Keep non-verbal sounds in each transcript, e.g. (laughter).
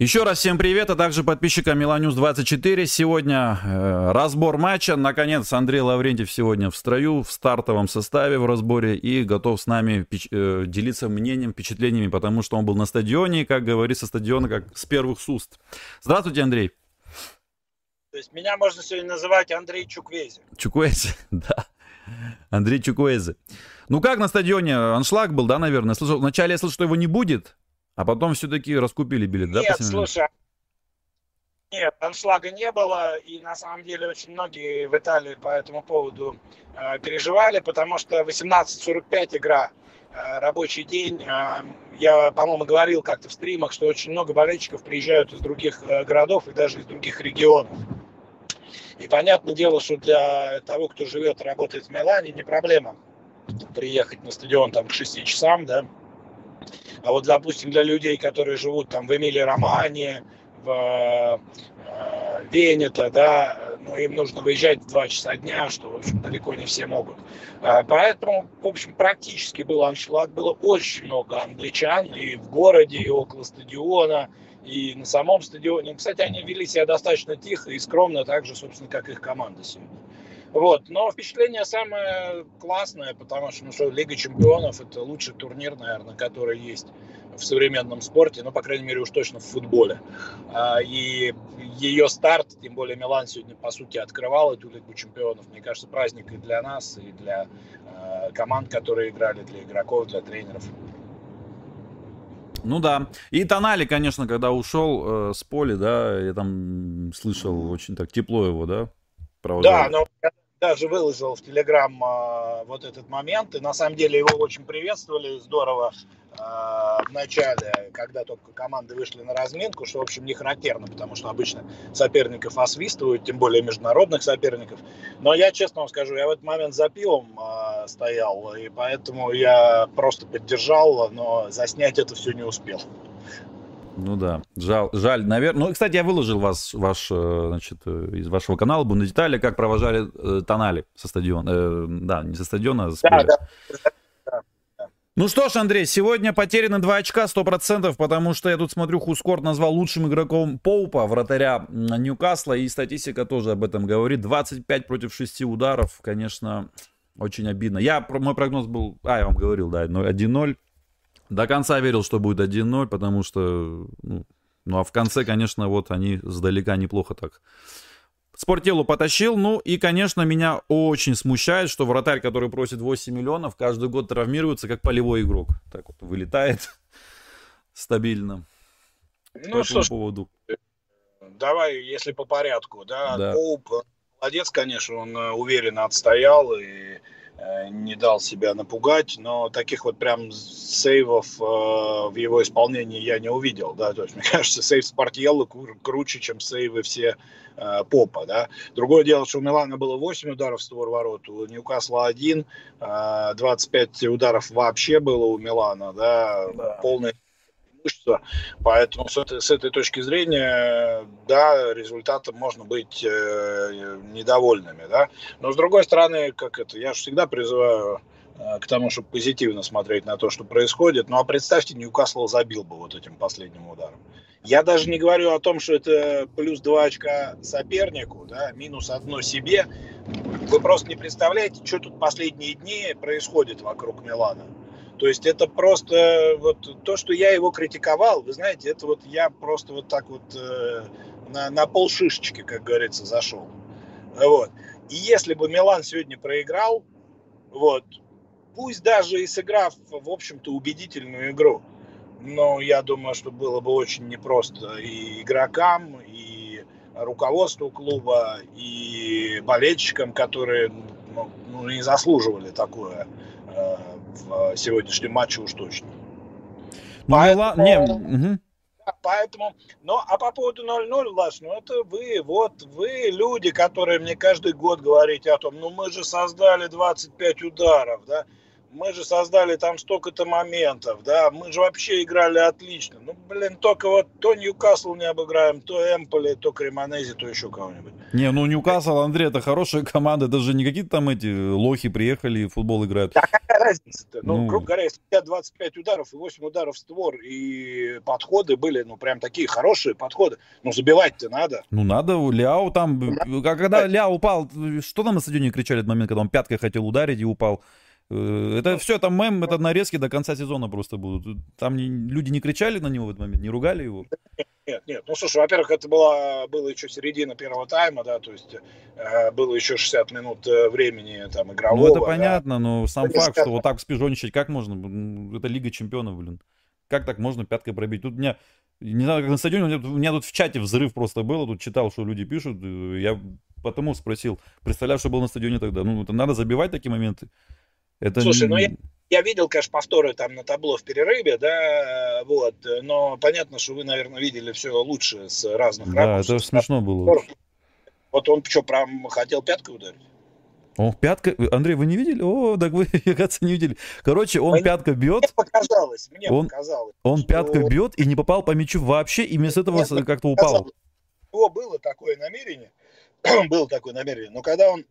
Еще раз всем привет, а также подписчикам Меланюс 24. Сегодня э, разбор матча. Наконец, Андрей Лаврентьев сегодня в строю, в стартовом составе в разборе и готов с нами э, делиться мнением, впечатлениями, потому что он был на стадионе, как говорится, стадиона как с первых суст. Здравствуйте, Андрей. То есть меня можно сегодня называть Андрей Чуквези. Чуквези, (laughs) да. Андрей Чуквези. Ну как на стадионе? Аншлаг был, да, наверное? Слышал, вначале я слышал, что его не будет, а потом все-таки раскупили билет, да? Нет, слушай, нет, аншлага не было, и на самом деле очень многие в Италии по этому поводу э, переживали, потому что 18.45 игра, э, рабочий день. Э, я, по-моему, говорил как-то в стримах, что очень много болельщиков приезжают из других э, городов и даже из других регионов. И понятное дело, что для того, кто живет и работает в Милане, не проблема приехать на стадион там к 6 часам, да, а вот, допустим, для людей, которые живут там в Эмилии Романе, в э, Венето, да, ну, им нужно выезжать в 2 часа дня, что, в общем, далеко не все могут. А, поэтому, в общем, практически был аншлаг, было очень много англичан и в городе, и около стадиона, и на самом стадионе. Кстати, они вели себя достаточно тихо и скромно, так же, собственно, как их команда сегодня. Вот. Но впечатление самое классное, потому что, ну что, Лига Чемпионов – это лучший турнир, наверное, который есть в современном спорте, ну, по крайней мере, уж точно в футболе. А, и ее старт, тем более Милан сегодня, по сути, открывал эту Лигу Чемпионов. Мне кажется, праздник и для нас, и для а, команд, которые играли, для игроков, для тренеров. Ну да. И Тонали, конечно, когда ушел э, с поля, да, я там слышал очень так тепло его, да, провожали. Да, но я даже выложил в Телеграм э, вот этот момент, и на самом деле его очень приветствовали здорово э, в начале, когда только команды вышли на разминку, что, в общем, не характерно, потому что обычно соперников освистывают, тем более международных соперников. Но я, честно вам скажу, я в этот момент за пивом э, стоял, и поэтому я просто поддержал, но заснять это все не успел. Ну да, жаль, жаль, наверное. Ну, кстати, я выложил вас, ваш, э, значит, э, из вашего канала Бундетали, как провожали э, Тонали со стадиона. Э, да, не со стадиона, а с да, да, да, Ну что ж, Андрей, сегодня потеряны 2 очка 100%, потому что я тут смотрю, Хускорт назвал лучшим игроком Поупа, вратаря Ньюкасла, и статистика тоже об этом говорит. 25 против 6 ударов, конечно, очень обидно. Я, мой прогноз был, а, я вам говорил, да, 1-0. До конца верил, что будет 1-0, потому что, ну, ну, а в конце, конечно, вот они сдалека неплохо так Спортилу потащил. Ну и, конечно, меня очень смущает, что вратарь, который просит 8 миллионов, каждый год травмируется, как полевой игрок. Так вот, вылетает (laughs) стабильно. Ну, по что поводу. давай, если по порядку, да, да. Поуп молодец, конечно, он э, уверенно отстоял и не дал себя напугать, но таких вот прям сейвов э, в его исполнении я не увидел, да, то есть (laughs) мне кажется, сейв Спартьелло круче, чем сейвы все э, Попа, да. Другое дело, что у Милана было 8 ударов в створ ворот, у Ньюкасла 1, э, 25 ударов вообще было у Милана, да, да. полный преимущество. Поэтому с этой, с этой точки зрения, да, результатом можно быть э, недовольными, да. Но с другой стороны, как это, я же всегда призываю э, к тому, чтобы позитивно смотреть на то, что происходит. Ну а представьте, Ньюкасл забил бы вот этим последним ударом. Я даже не говорю о том, что это плюс 2 очка сопернику, да, минус одно себе. Вы просто не представляете, что тут последние дни происходит вокруг Милана. То есть это просто вот то, что я его критиковал, вы знаете, это вот я просто вот так вот э, на, на пол шишечки, как говорится, зашел. Вот. И если бы Милан сегодня проиграл, вот, пусть даже и сыграв, в общем-то, убедительную игру, но я думаю, что было бы очень непросто и игрокам, и руководству клуба, и болельщикам, которые ну, ну, не заслуживали такое э, в сегодняшнем матче уж точно. Ну, поэтому, не, угу. поэтому, ну, а по поводу 0-0, Влаш, ну, это вы, вот, вы люди, которые мне каждый год говорите о том, ну, мы же создали 25 ударов, да, мы же создали там столько-то моментов, да, мы же вообще играли отлично. Ну, блин, только вот то Ньюкасл не обыграем, то Эмполи, то Кремонези, то еще кого-нибудь. Не, ну Ньюкасл, Андрей, это хорошая команда, это же не какие-то там эти лохи приехали и футбол играют. Да какая разница-то? Ну, ну, грубо говоря, если у тебя 25 ударов и 8 ударов в створ, и подходы были, ну, прям такие хорошие подходы, ну, забивать-то надо. Ну, надо, Ляо там, ну, когда Ляо упал, что там на стадионе кричали в этот момент, когда он пяткой хотел ударить и упал? Э, это все, это мем, это нарезки до конца сезона просто будут. Там не, люди не кричали на него в этот момент, не ругали его? Нет, нет. Ну, слушай, во-первых, это была, было еще середина первого тайма, да, то есть э, было еще 60 минут э, времени там игрового. Ну, это понятно, да. но сам это факт, что вот так спижонничать, как можно? Это Лига Чемпионов, блин. Как так можно пяткой пробить? Тут меня, не знаю, как на стадионе, у меня тут в чате взрыв просто был, тут читал, что люди пишут, я потому спросил, представляю, что был на стадионе тогда. Ну, это надо забивать такие моменты. Это... Слушай, ну я, я видел, конечно, повторы там на табло в перерыве, да, вот, но понятно, что вы, наверное, видели все лучше с разных да, ракурсов. Да, это смешно было. Вот он что, прям хотел пяткой ударить? О, пятка. Андрей, вы не видели? О, так вы, (laughs) кажется, не видели. Короче, он мне, пятка бьет. Мне показалось, мне он, показалось. Он что... пятка бьет и не попал по мячу вообще, и вместо этого как-то упал. У него было такое намерение, (clears throat) было такое намерение, но когда он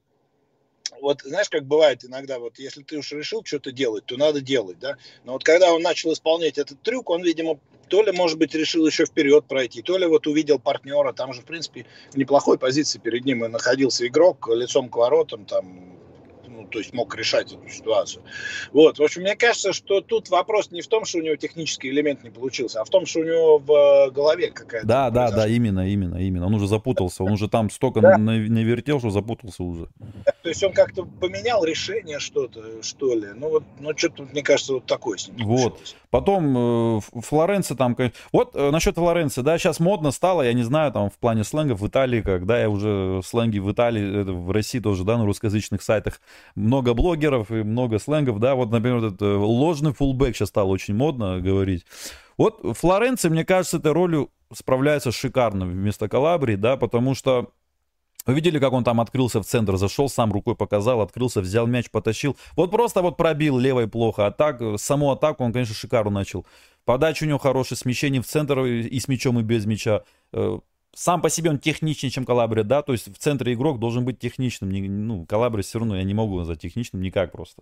вот знаешь, как бывает иногда, вот если ты уж решил что-то делать, то надо делать, да. Но вот когда он начал исполнять этот трюк, он, видимо, то ли, может быть, решил еще вперед пройти, то ли вот увидел партнера, там же, в принципе, в неплохой позиции перед ним и находился игрок лицом к воротам, там то есть мог решать эту ситуацию. Вот, в общем, мне кажется, что тут вопрос не в том, что у него технический элемент не получился, а в том, что у него в э, голове какая-то... Да, да, да, именно, именно, именно. Он уже запутался, он уже там столько да. навертел, что запутался уже. То есть он как-то поменял решение что-то, что ли. Ну вот, ну что-то, мне кажется, вот такое с ним Вот. Потом э, Флоренция там... Вот э, насчет Флоренции, да, сейчас модно стало, я не знаю, там в плане сленгов в Италии, когда я уже сленги в Италии, в России тоже, да, на русскоязычных сайтах много блогеров и много сленгов, да, вот, например, этот э, ложный фулбэк сейчас стало очень модно говорить. Вот Флоренция, мне кажется, этой ролью справляется шикарно вместо Калабрии, да, потому что вы видели, как он там открылся в центр, зашел, сам рукой показал, открылся, взял мяч, потащил. Вот просто вот пробил левой плохо. А так, саму атаку он, конечно, шикарно начал. Подача у него хорошая, смещение в центр и с мячом, и без мяча. Сам по себе он техничнее, чем Калабрия, да, то есть в центре игрок должен быть техничным. Ну, Калабрия все равно я не могу назвать техничным никак просто.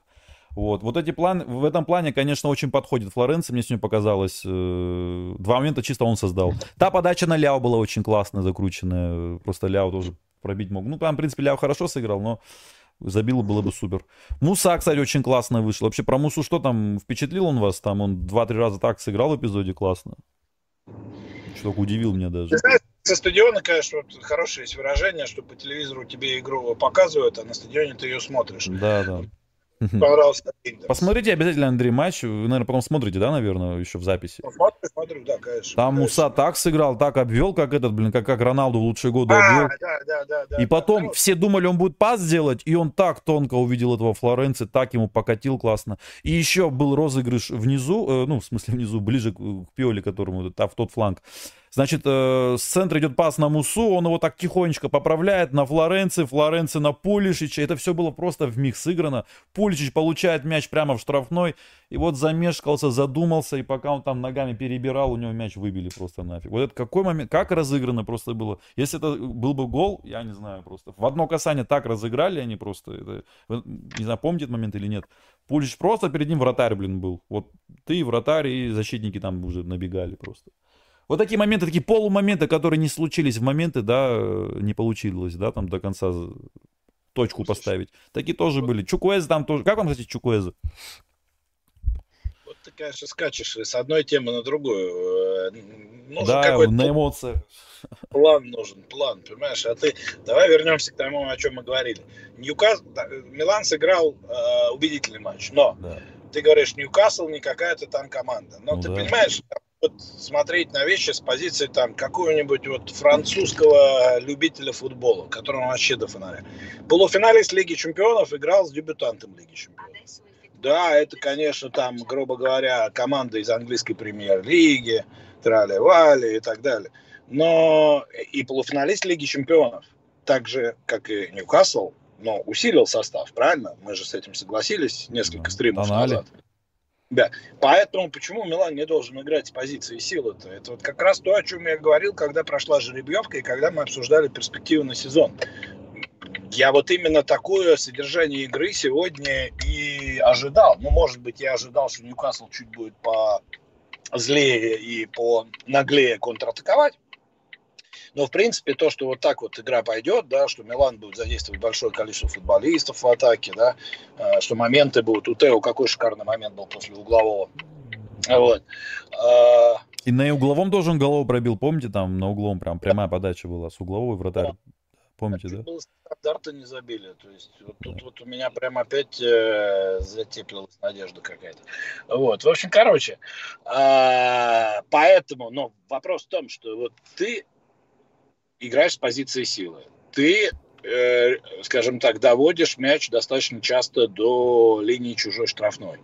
Вот, вот эти планы, в этом плане, конечно, очень подходит Флоренция, мне сегодня показалось. Э, два момента чисто он создал. Та подача на Ляо была очень классная, закрученная. Просто Ляо тоже пробить мог. Ну, там, в принципе, Ляо хорошо сыграл, но забил было бы супер. Муса, кстати, очень классно вышел. Вообще про Мусу что там, впечатлил он вас? Там он два-три раза так сыграл в эпизоде классно. Что удивил меня даже. Ты знаешь, со стадиона, конечно, вот хорошее есть выражение, что по телевизору тебе игру показывают, а на стадионе ты ее смотришь. Да, да. Понравился. (laughs) Посмотрите обязательно, Андрей, матч. Вы, наверное, потом смотрите, да, наверное, еще в записи? Ну, смотрю, смотрю, да, конечно. Там конечно. Муса так сыграл, так обвел, как этот, блин, как, как Роналду в лучшие годы а, обвел. Да, да, да, да, и потом да, все думали, он будет пас сделать, и он так тонко увидел этого Флоренции, так ему покатил классно. И еще был розыгрыш внизу, э, ну, в смысле внизу, ближе к, к Пиоле, которому, в тот фланг. Значит, э, с центра идет пас на Мусу, он его так тихонечко поправляет на Флоренции, Флоренции на Пулишича. Это все было просто в миг сыграно. Пуличич получает мяч прямо в штрафной. И вот замешкался, задумался, и пока он там ногами перебирал, у него мяч выбили просто нафиг. Вот это какой момент, как разыграно просто было. Если это был бы гол, я не знаю просто. В одно касание так разыграли они просто. Это, не знаю, помните этот момент или нет. Пулич просто перед ним вратарь, блин, был. Вот ты, вратарь и защитники там уже набегали просто. Вот такие моменты, такие полумоменты, которые не случились в моменты, да, э, не получилось, да, там до конца точку поставить. Такие тоже были. Чукуэзы там тоже. Как вам, кстати, Чукуэзы? Вот ты, конечно, скачешь с одной темы на другую. Э, нужен да, на эмоциях. (laughs) План нужен, план, понимаешь? А ты, давай вернемся к тому, о чем мы говорили. Ньюкасл, Милан сыграл э, убедительный матч, но да. ты говоришь, Ньюкасл не какая-то там команда. Но ну, ты да. понимаешь, вот смотреть на вещи с позиции там какого-нибудь вот французского любителя футбола, которому вообще до фонаря. Полуфиналист Лиги Чемпионов играл с дебютантом Лиги Чемпионов. Да, это, конечно, там, грубо говоря, команда из английской премьер-лиги, трали-вали и так далее. Но и полуфиналист Лиги Чемпионов, так же, как и Ньюкасл, но усилил состав, правильно? Мы же с этим согласились несколько стримов Тонали. назад. Да. Поэтому почему Милан не должен играть с позиции силы-то? Это вот как раз то, о чем я говорил, когда прошла жеребьевка и когда мы обсуждали перспективы на сезон. Я вот именно такое содержание игры сегодня и ожидал. Ну, может быть, я ожидал, что Ньюкасл чуть будет по злее и по наглее контратаковать. Но, в принципе, то, что вот так вот игра пойдет, да, что Милан будет задействовать большое количество футболистов в атаке, да, э, что моменты будут. У Тео какой шикарный момент был после углового. Вот. Э, и на угловом тоже он голову пробил, помните, там на угловом прям прямая подача была с угловой вратарь. Помните, да? Было стандарты не забили. То есть вот тут вот у меня прям опять э, затеплилась надежда какая-то. Вот, в общем, короче, э, поэтому, но вопрос в том, что вот ты играешь с позиции силы. Ты, э, скажем так, доводишь мяч достаточно часто до линии чужой штрафной.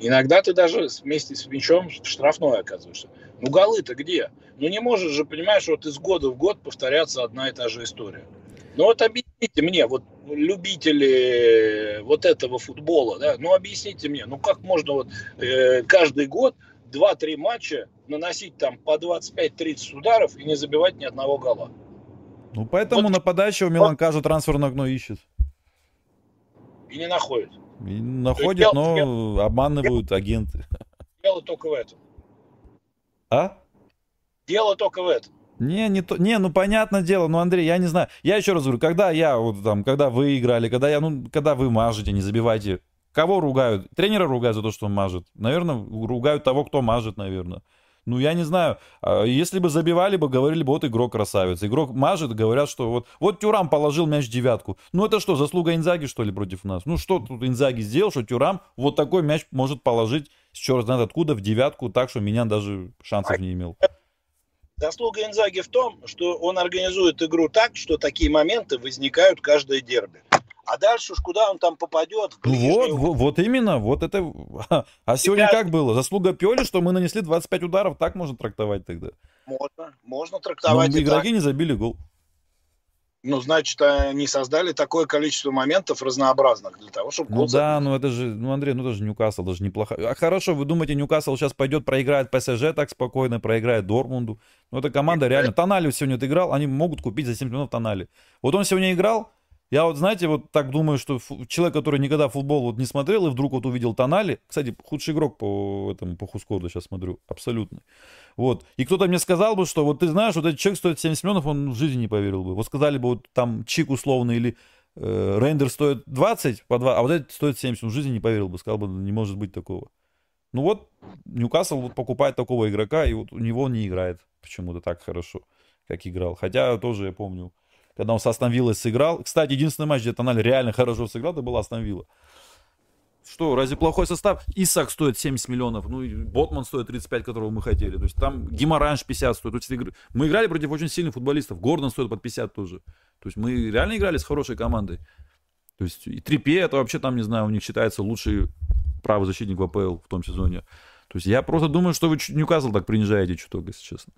Иногда ты даже вместе с мячом в штрафной оказываешься. Ну, голы-то где? Ну, не можешь же, понимаешь, вот из года в год повторяться одна и та же история. Ну, вот объясните мне, вот любители вот этого футбола, да, ну, объясните мне, ну, как можно вот э, каждый год 2-3 матча наносить там по 25-30 ударов и не забивать ни одного гола? Ну, поэтому вот, нападающего Милан кажу трансферное окно ищет. И не находит. И находит, но дело, обманывают дело, агенты. Дело только в этом. А? Дело только в этом. Не, не, то, не, ну понятное дело, ну Андрей, я не знаю. Я еще раз говорю, когда я вот там, когда вы играли, когда я, ну, когда вы мажете, не забивайте. Кого ругают? Тренера ругают за то, что он мажет. Наверное, ругают того, кто мажет, наверное. Ну, я не знаю. А, если бы забивали бы, говорили бы, вот игрок красавец. Игрок мажет, говорят, что вот, вот Тюрам положил мяч в девятку. Ну, это что, заслуга Инзаги, что ли, против нас? Ну, что тут Инзаги сделал, что Тюрам вот такой мяч может положить с черт знает откуда в девятку, так что меня даже шансов не имел. Заслуга Инзаги в том, что он организует игру так, что такие моменты возникают каждое дерби. А дальше уж куда он там попадет? Вот, вот, вот именно, вот это... А сегодня как было? Заслуга Пиоли, что мы нанесли 25 ударов, так можно трактовать тогда? Можно, можно трактовать. Но игроки так. не забили гол. Ну, значит, они создали такое количество моментов разнообразных для того, чтобы... Ну да, ну это же, ну Андрей, ну это же Ньюкасл, даже неплохо. А хорошо, вы думаете, Ньюкасл сейчас пойдет, проиграет ПСЖ так спокойно, проиграет Дормунду? Ну это команда реально. Тонали сегодня отыграл, они могут купить за 7 миллионов Тонали. Вот он сегодня играл, я вот, знаете, вот так думаю, что человек, который никогда футбол вот не смотрел и вдруг вот увидел Тонали, кстати, худший игрок по этому, по Хускорду сейчас смотрю, абсолютно. Вот. И кто-то мне сказал бы, что вот ты знаешь, вот этот человек стоит 70 миллионов, он в жизни не поверил бы. Вот сказали бы, вот там Чик условно или э, Рейндер стоит 20 по 2, а вот этот стоит 70, он в жизни не поверил бы, сказал бы, не может быть такого. Ну вот, Ньюкасл вот покупает такого игрока, и вот у него не играет почему-то так хорошо, как играл. Хотя тоже я помню, когда он с Астон Виллой сыграл. Кстати, единственный матч, где Тональ реально хорошо сыграл, это был Астон Вилла. Что, разве плохой состав? Исак стоит 70 миллионов, ну и Ботман стоит 35, которого мы хотели. То есть там Гимаранш 50 стоит. То есть, игры... Мы играли против очень сильных футболистов. Гордон стоит под 50 тоже. То есть мы реально играли с хорошей командой. То есть и Трипе это вообще там, не знаю, у них считается лучший правый защитник в АПЛ в том сезоне. То есть я просто думаю, что вы Ньюкасл так принижаете чуток, если честно.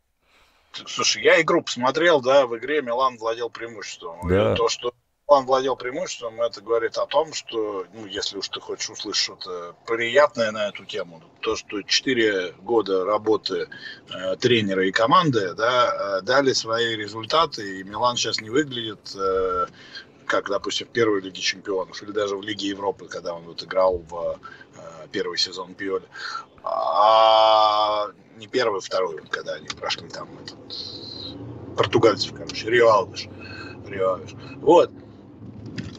Слушай, я игру посмотрел, да, в игре Милан владел преимуществом. Да. И то, что Милан владел преимуществом, это говорит о том, что, ну, если уж ты хочешь услышать что-то приятное на эту тему, то, что 4 года работы э, тренера и команды, да, э, дали свои результаты, и Милан сейчас не выглядит э, как, допустим, в первой Лиге Чемпионов или даже в Лиге Европы, когда он вот играл в э, первый сезон Пиоли. А не первый, второй, когда они прошли там этот, португальцев, короче. Рио Алвеш. Вот.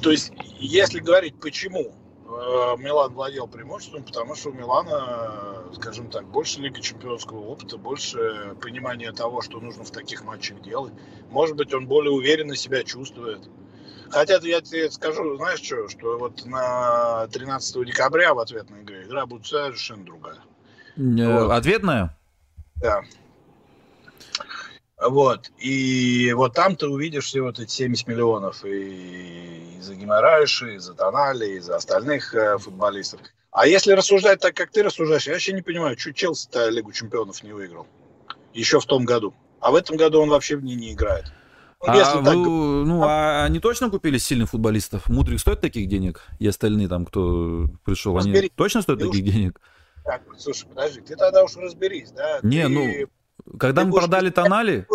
То есть, если говорить, почему э, Милан владел преимуществом, потому что у Милана, скажем так, больше Лиги Чемпионского опыта, больше понимания того, что нужно в таких матчах делать. Может быть, он более уверенно себя чувствует. Хотя я тебе скажу, знаешь что, что вот на 13 декабря в ответной игре игра будет совершенно другая. Вот. Ответная? Да. Вот. И вот там ты увидишь все вот эти 70 миллионов и, и за Гимарайши, и за Тонали, и за остальных э, футболистов. А если рассуждать так, как ты рассуждаешь, я вообще не понимаю, что Челси-то Лигу Чемпионов не выиграл. Еще в том году. А в этом году он вообще в ней не играет. Ну, а, вы, так... ну, а они точно купили сильных футболистов? Мудрик стоит таких денег? И остальные там, кто пришел, они точно стоят таких денег? так слушай, подожди, ты тогда уж разберись, да? Не, ты, ну, когда мы продали Тонали...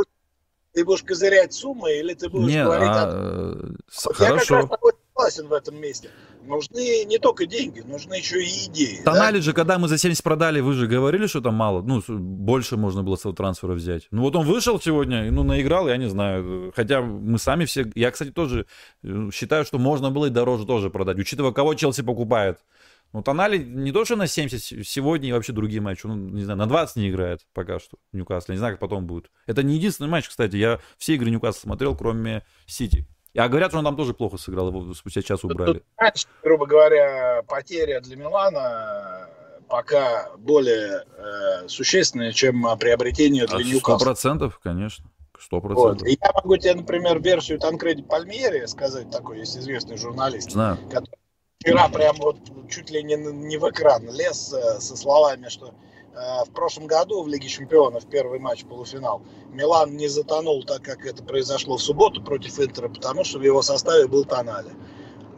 Ты будешь козырять суммы или ты будешь не, говорить... А, о... Хорошо. Я как раз тобой согласен в этом месте. Нужны не только деньги, нужны еще и идеи. Тонали да? же, когда мы за 70 продали, вы же говорили, что там мало, ну, больше можно было с этого трансфера взять. Ну, вот он вышел сегодня, ну, наиграл, я не знаю. Хотя мы сами все... Я, кстати, тоже э, считаю, что можно было и дороже тоже продать, учитывая, кого Челси покупает. Ну, Тонали не то, что на 70 сегодня и вообще другие матчи, ну, не знаю, на 20 не играет пока что Ньюкасл. Не знаю, как потом будет. Это не единственный матч, кстати. Я все игры Ньюкасла смотрел, кроме Сити. А говорят, что он там тоже плохо сыграл, его спустя час убрали. Тут, грубо говоря, потеря для Милана пока более э, существенная, чем приобретение для а Ньюкасла. Сто процентов, конечно. Сто процентов. Вот. Я могу тебе, например, версию Танкреди Пальмери сказать, такой есть известный журналист, Знаю. который вчера прям вот чуть ли не, не в экран лез э, со словами, что э, в прошлом году в Лиге Чемпионов первый матч полуфинал Милан не затонул так, как это произошло в субботу против Интера, потому что в его составе был Тонали.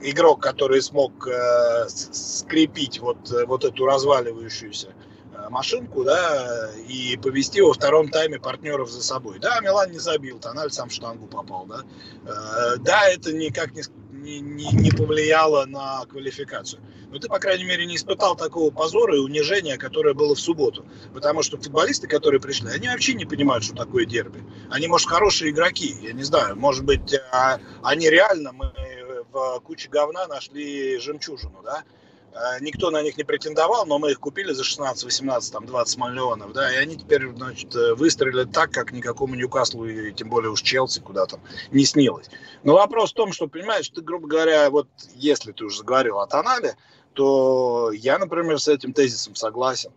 Игрок, который смог э, скрепить вот, э, вот эту разваливающуюся э, машинку, да, и повести во втором тайме партнеров за собой. Да, Милан не забил, Тональ сам в штангу попал, да. Э, да, это никак не не, не, не повлияло на квалификацию. Но ты, по крайней мере, не испытал такого позора и унижения, которое было в субботу. Потому что футболисты, которые пришли, они вообще не понимают, что такое дерби. Они, может, хорошие игроки, я не знаю. Может быть, а, они реально, мы в куче говна нашли жемчужину, да? А, никто на них не претендовал, но мы их купили за 16, 18, там 20 миллионов, да, и они теперь, значит, выстрелили так, как никакому Ньюкаслу и тем более уж Челси куда там не снилось. Но вопрос в том, что, понимаешь, ты, грубо говоря, вот если ты уже заговорил о Тонале, то я, например, с этим тезисом согласен.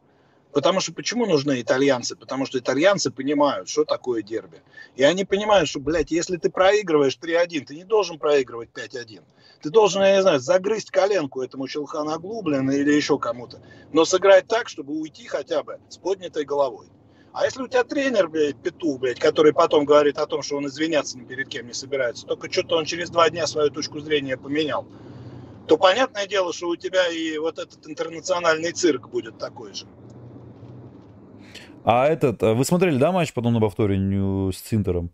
Потому что почему нужны итальянцы? Потому что итальянцы понимают, что такое дерби. И они понимают, что, блядь, если ты проигрываешь 3-1, ты не должен проигрывать 5-1. Ты должен, я не знаю, загрызть коленку этому Челханаглу, блин, или еще кому-то. Но сыграть так, чтобы уйти хотя бы с поднятой головой. А если у тебя тренер, блядь, петух, блядь, который потом говорит о том, что он извиняться ни перед кем не собирается, только что-то он через два дня свою точку зрения поменял, то понятное дело, что у тебя и вот этот интернациональный цирк будет такой же. А этот, вы смотрели, да, матч потом на повторе с Цинтером?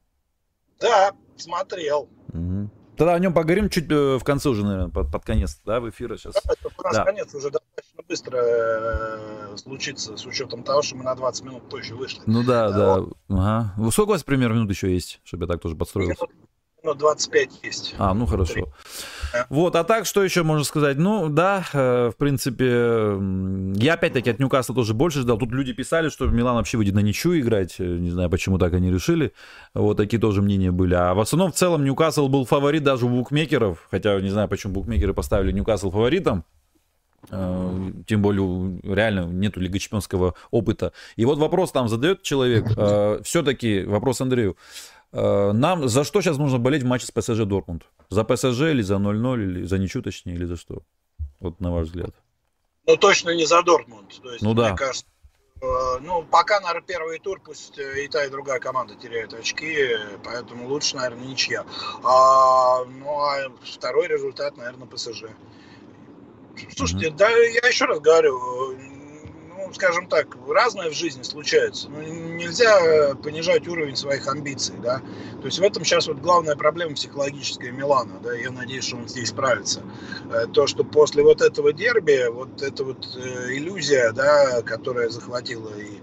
Да, смотрел. Угу. Тогда о нем поговорим чуть э, в конце уже, наверное, под, под конец, да, в эфира сейчас. Да, у нас да. конец уже достаточно быстро э, случится, с учетом того, что мы на 20 минут позже вышли. Ну да, да. Вот. Ага. Сколько у вас примерно минут еще есть, чтобы я так тоже подстроился? Минут ну, 25 есть. А, ну хорошо. Вот, а так, что еще можно сказать? Ну, да, э, в принципе, я опять-таки от Ньюкасла тоже больше ждал. Тут люди писали, что Милан вообще выйдет на ничью играть. Э, не знаю, почему так они решили. Вот такие тоже мнения были. А в основном, в целом, Ньюкасл был фаворит даже у букмекеров. Хотя, не знаю, почему букмекеры поставили Ньюкасл фаворитом. Э, тем более реально нету Лига Чемпионского опыта. И вот вопрос там задает человек. Все-таки вопрос Андрею. Э, нам за что сейчас нужно болеть в матче с ПСЖ Дортмунд? За ПСЖ или за 0-0, или за ничью точнее, или за что? Вот на ваш взгляд. Ну, точно не за Дортмунд. То есть, ну, да. кажется, э, ну, пока, наверное, первый тур, пусть и та, и другая команда теряют очки, поэтому лучше, наверное, ничья. А, ну, а второй результат, наверное, ПСЖ. Слушайте, mm-hmm. да, я еще раз говорю, скажем так, разное в жизни случается. Ну, нельзя понижать уровень своих амбиций, да. То есть в этом сейчас вот главная проблема психологическая Милана, да, я надеюсь, что он здесь справится. Э, то, что после вот этого дерби, вот эта вот э, иллюзия, да, которая захватила и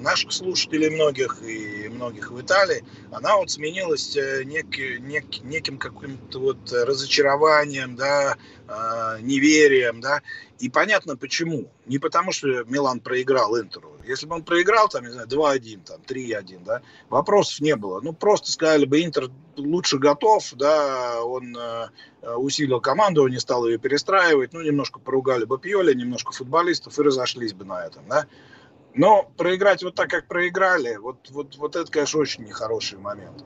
наших слушателей многих и многих в Италии, она вот сменилась э, нек, нек, неким каким-то вот разочарованием, да, э, неверием, да, и понятно почему. Не потому, что Милан проиграл Интеру. Если бы он проиграл, там, не знаю, 2-1, там, 3-1, да, вопросов не было. Ну, просто сказали бы, Интер лучше готов, да, он э, усилил команду, не стал ее перестраивать, ну, немножко поругали бы Пьоли, немножко футболистов и разошлись бы на этом, да. Но проиграть вот так, как проиграли, вот, вот, вот это, конечно, очень нехороший момент.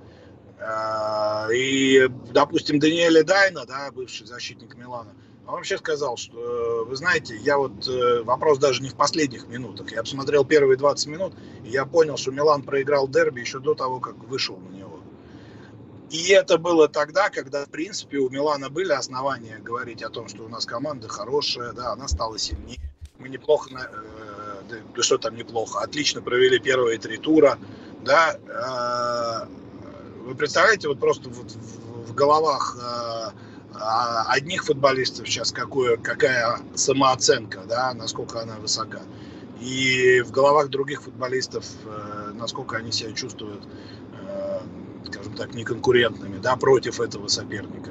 А, и, допустим, Даниэле Дайна, да, бывший защитник Милана, он вообще сказал, что, вы знаете, я вот, э, вопрос даже не в последних минутах, я посмотрел первые 20 минут, и я понял, что Милан проиграл дерби еще до того, как вышел на него. И это было тогда, когда, в принципе, у Милана были основания говорить о том, что у нас команда хорошая, да, она стала сильнее, мы неплохо э, да, что там неплохо, отлично провели первые три тура, да, вы представляете, вот просто вот в, в головах одних футболистов сейчас какое, какая самооценка, да, насколько она высока. И в головах других футболистов, насколько они себя чувствуют, скажем так, неконкурентными, да, против этого соперника.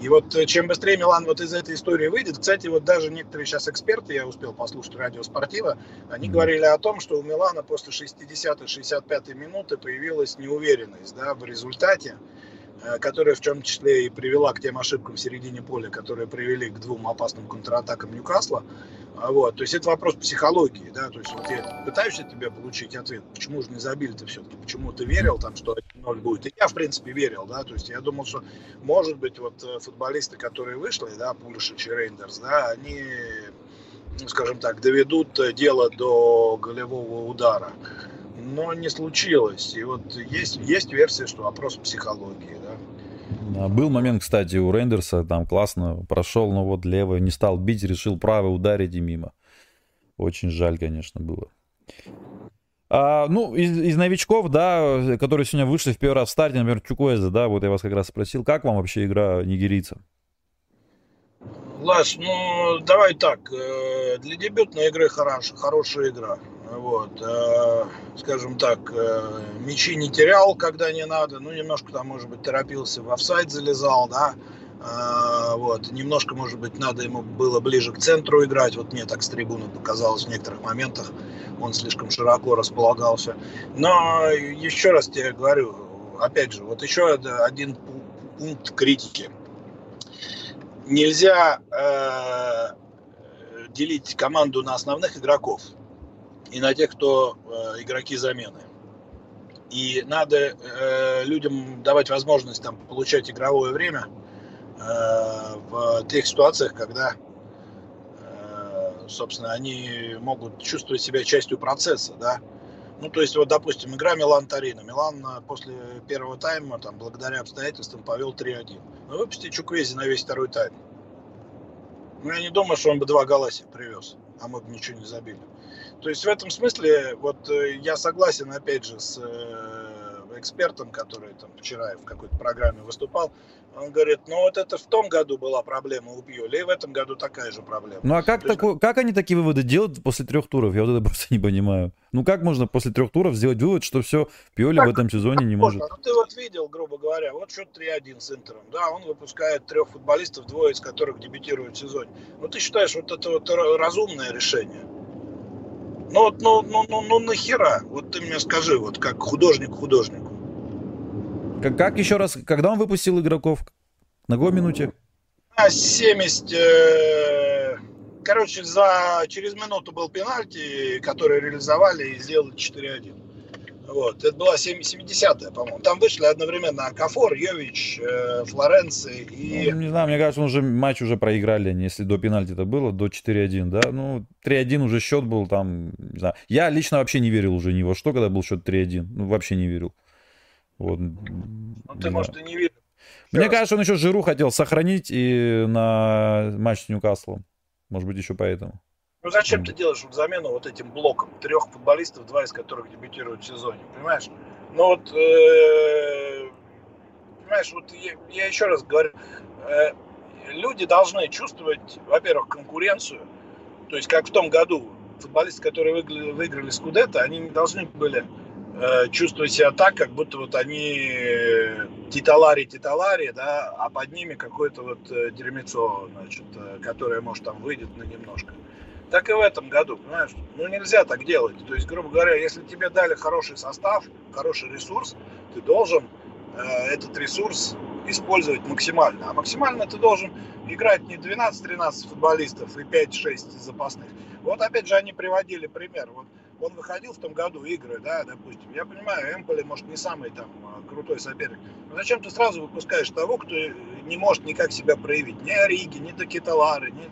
И вот э, чем быстрее Милан вот из этой истории выйдет, кстати, вот даже некоторые сейчас эксперты, я успел послушать радио Спортива, они mm-hmm. говорили о том, что у Милана после 60-65 минуты появилась неуверенность да, в результате, которая в том числе и привела к тем ошибкам в середине поля, которые привели к двум опасным контратакам Ньюкасла. А вот, то есть это вопрос психологии, да, то есть вот я пытаюсь от тебя получить ответ, почему же не забили-то все-таки, почему ты верил там, что 1-0 будет. И я, в принципе, верил, да, то есть я думал, что, может быть, вот э, футболисты, которые вышли, да, Пулишич и Рейндерс, да, они, ну, скажем так, доведут дело до голевого удара. Но не случилось. И вот есть, есть версия, что вопрос психологии, да. Был момент, кстати, у Рейндерса, там классно прошел, но вот левый не стал бить, решил правый ударить и мимо. Очень жаль, конечно, было. А, ну, из, из новичков, да, которые сегодня вышли в первый раз в старте, например, Чукуэза, да, вот я вас как раз спросил, как вам вообще игра нигерийца? Лаш, ну, давай так, э, для дебютной игры хорош, хорошая игра. Вот, э, скажем так, э, мячи не терял, когда не надо, ну, немножко там, может быть, торопился, в офсайд залезал, да, вот, немножко, может быть, надо ему было ближе к центру играть, вот мне так с трибуны показалось в некоторых моментах, он слишком широко располагался. Но еще раз тебе говорю, опять же, вот еще один пункт критики. Нельзя э, делить команду на основных игроков и на тех, кто э, игроки замены. И надо э, людям давать возможность там, получать игровое время э, в тех ситуациях, когда, э, собственно, они могут чувствовать себя частью процесса, да. Ну, то есть, вот, допустим, игра Милан-Торино. Милан э, после первого тайма, там, благодаря обстоятельствам, повел 3-1. Ну, выпусти Чуквези на весь второй тайм. Ну, я не думаю, что он бы два гола себе привез, а мы бы ничего не забили. То есть в этом смысле вот э, я согласен опять же с э, экспертом, который там вчера в какой-то программе выступал. Он говорит, ну вот это в том году была проблема у Пьоли, и в этом году такая же проблема. Ну а как, тако, есть... как они такие выводы делают после трех туров? Я вот это (laughs) просто не понимаю. Ну как можно после трех туров сделать вывод, что все, Пьоли в этом сезоне не может? Ну ты вот видел, грубо говоря, вот счет 3-1 с Интером. Да, он выпускает трех футболистов, двое из которых дебютируют в сезоне. Ну ты считаешь, вот это вот разумное решение? Ну вот, ну, ну, ну, ну нахера? Вот ты мне скажи, вот как художник художнику. Как, как еще раз, когда он выпустил игроков? На какой минуте? А 70... Э, короче, за, через минуту был пенальти, который реализовали и сделали 4-1. Вот. Это была 70-я, по-моему. Там вышли одновременно Акафор, Йович, э, Флоренци и... Ну, не знаю, мне кажется, уже матч уже проиграли, если до пенальти это было, до 4-1, да? Ну, 3-1 уже счет был там, не знаю. Я лично вообще не верил уже ни во что, когда был счет 3-1. Ну, вообще не верил. Вот. Ну, ты, да. может, и не верил. Мне раз. кажется, он еще Жиру хотел сохранить и на матч с Ньюкаслом. Может быть, еще поэтому. Ну зачем ты делаешь замену вот этим блоком трех футболистов, два из которых дебютируют в сезоне, понимаешь? Ну вот, э, понимаешь, вот я, я еще раз говорю, э, люди должны чувствовать, во-первых, конкуренцию, то есть как в том году футболисты, которые выиграли, выиграли Скудетто, они не должны были э, чувствовать себя так, как будто вот они титалари-титалари, да, а под ними какое-то вот э, дерьмецо, значит, э, которое, может, там выйдет на немножко так и в этом году, понимаешь? Ну, нельзя так делать. То есть, грубо говоря, если тебе дали хороший состав, хороший ресурс, ты должен э, этот ресурс использовать максимально. А максимально ты должен играть не 12-13 футболистов и 5-6 запасных. Вот опять же они приводили пример. Вот он выходил в том году игры, да, допустим. Я понимаю, Эмполи, может, не самый там э, крутой соперник. Но зачем ты сразу выпускаешь того, кто не может никак себя проявить? Ни Ориги, ни Такиталары, ни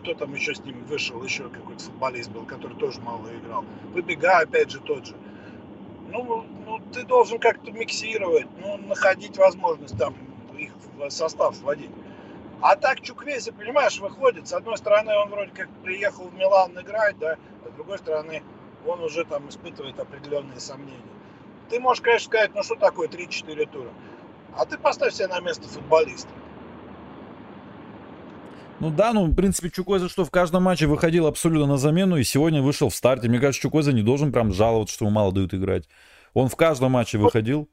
кто там еще с ним вышел, еще какой-то футболист был, который тоже мало играл. Выбега, опять же, тот же. Ну, ну ты должен как-то миксировать, ну, находить возможность там их состав вводить. А так Чуквези, понимаешь, выходит. С одной стороны, он вроде как приехал в Милан играть, да, а с другой стороны, он уже там испытывает определенные сомнения. Ты можешь, конечно, сказать, ну что такое 3-4 тура? А ты поставь себя на место футболиста. Ну да, ну, в принципе, Чукойза, что в каждом матче выходил абсолютно на замену, и сегодня вышел в старте. Мне кажется, Чукойза не должен прям жаловаться, что ему мало дают играть. Он в каждом матче выходил.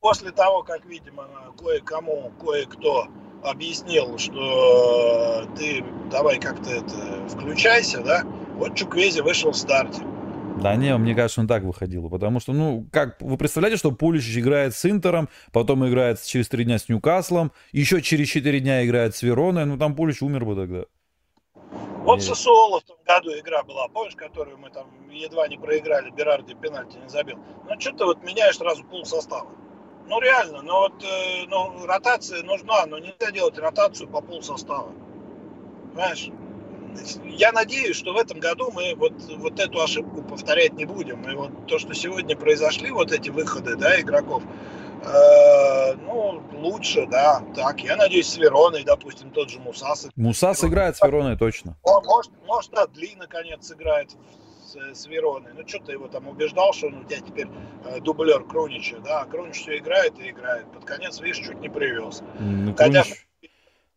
После того, как, видимо, кое-кому, кое-кто объяснил, что ты давай как-то это включайся, да, вот Чуквези вышел в старте. Да не, мне кажется, он так выходил. Потому что, ну, как, вы представляете, что Пулич играет с Интером, потом играет через три дня с Ньюкаслом, еще через четыре дня играет с Вероной, ну там Пулич умер бы тогда. Вот со Суоло в том году игра была, помнишь, которую мы там едва не проиграли, Берарди пенальти не забил. Ну, что ты вот меняешь сразу пол состава. Ну, реально, ну вот, э, ну, ротация нужна, но нельзя делать ротацию по пол состава. Понимаешь? Я надеюсь, что в этом году мы вот, вот эту ошибку повторять не будем. И вот то, что сегодня произошли, вот эти выходы да, игроков, э, ну, лучше, да. Так, я надеюсь, с Вероной, допустим, тот же Мусас. Мусас играет с Вероной, точно. Он, может, может, да, Дли, наконец, играет с, с Вероной. Ну, что ты его там убеждал, что он у тебя теперь э, дублер Крунича, да. Крунич все играет и играет. Под конец, видишь, чуть не привез. Ну, хотя,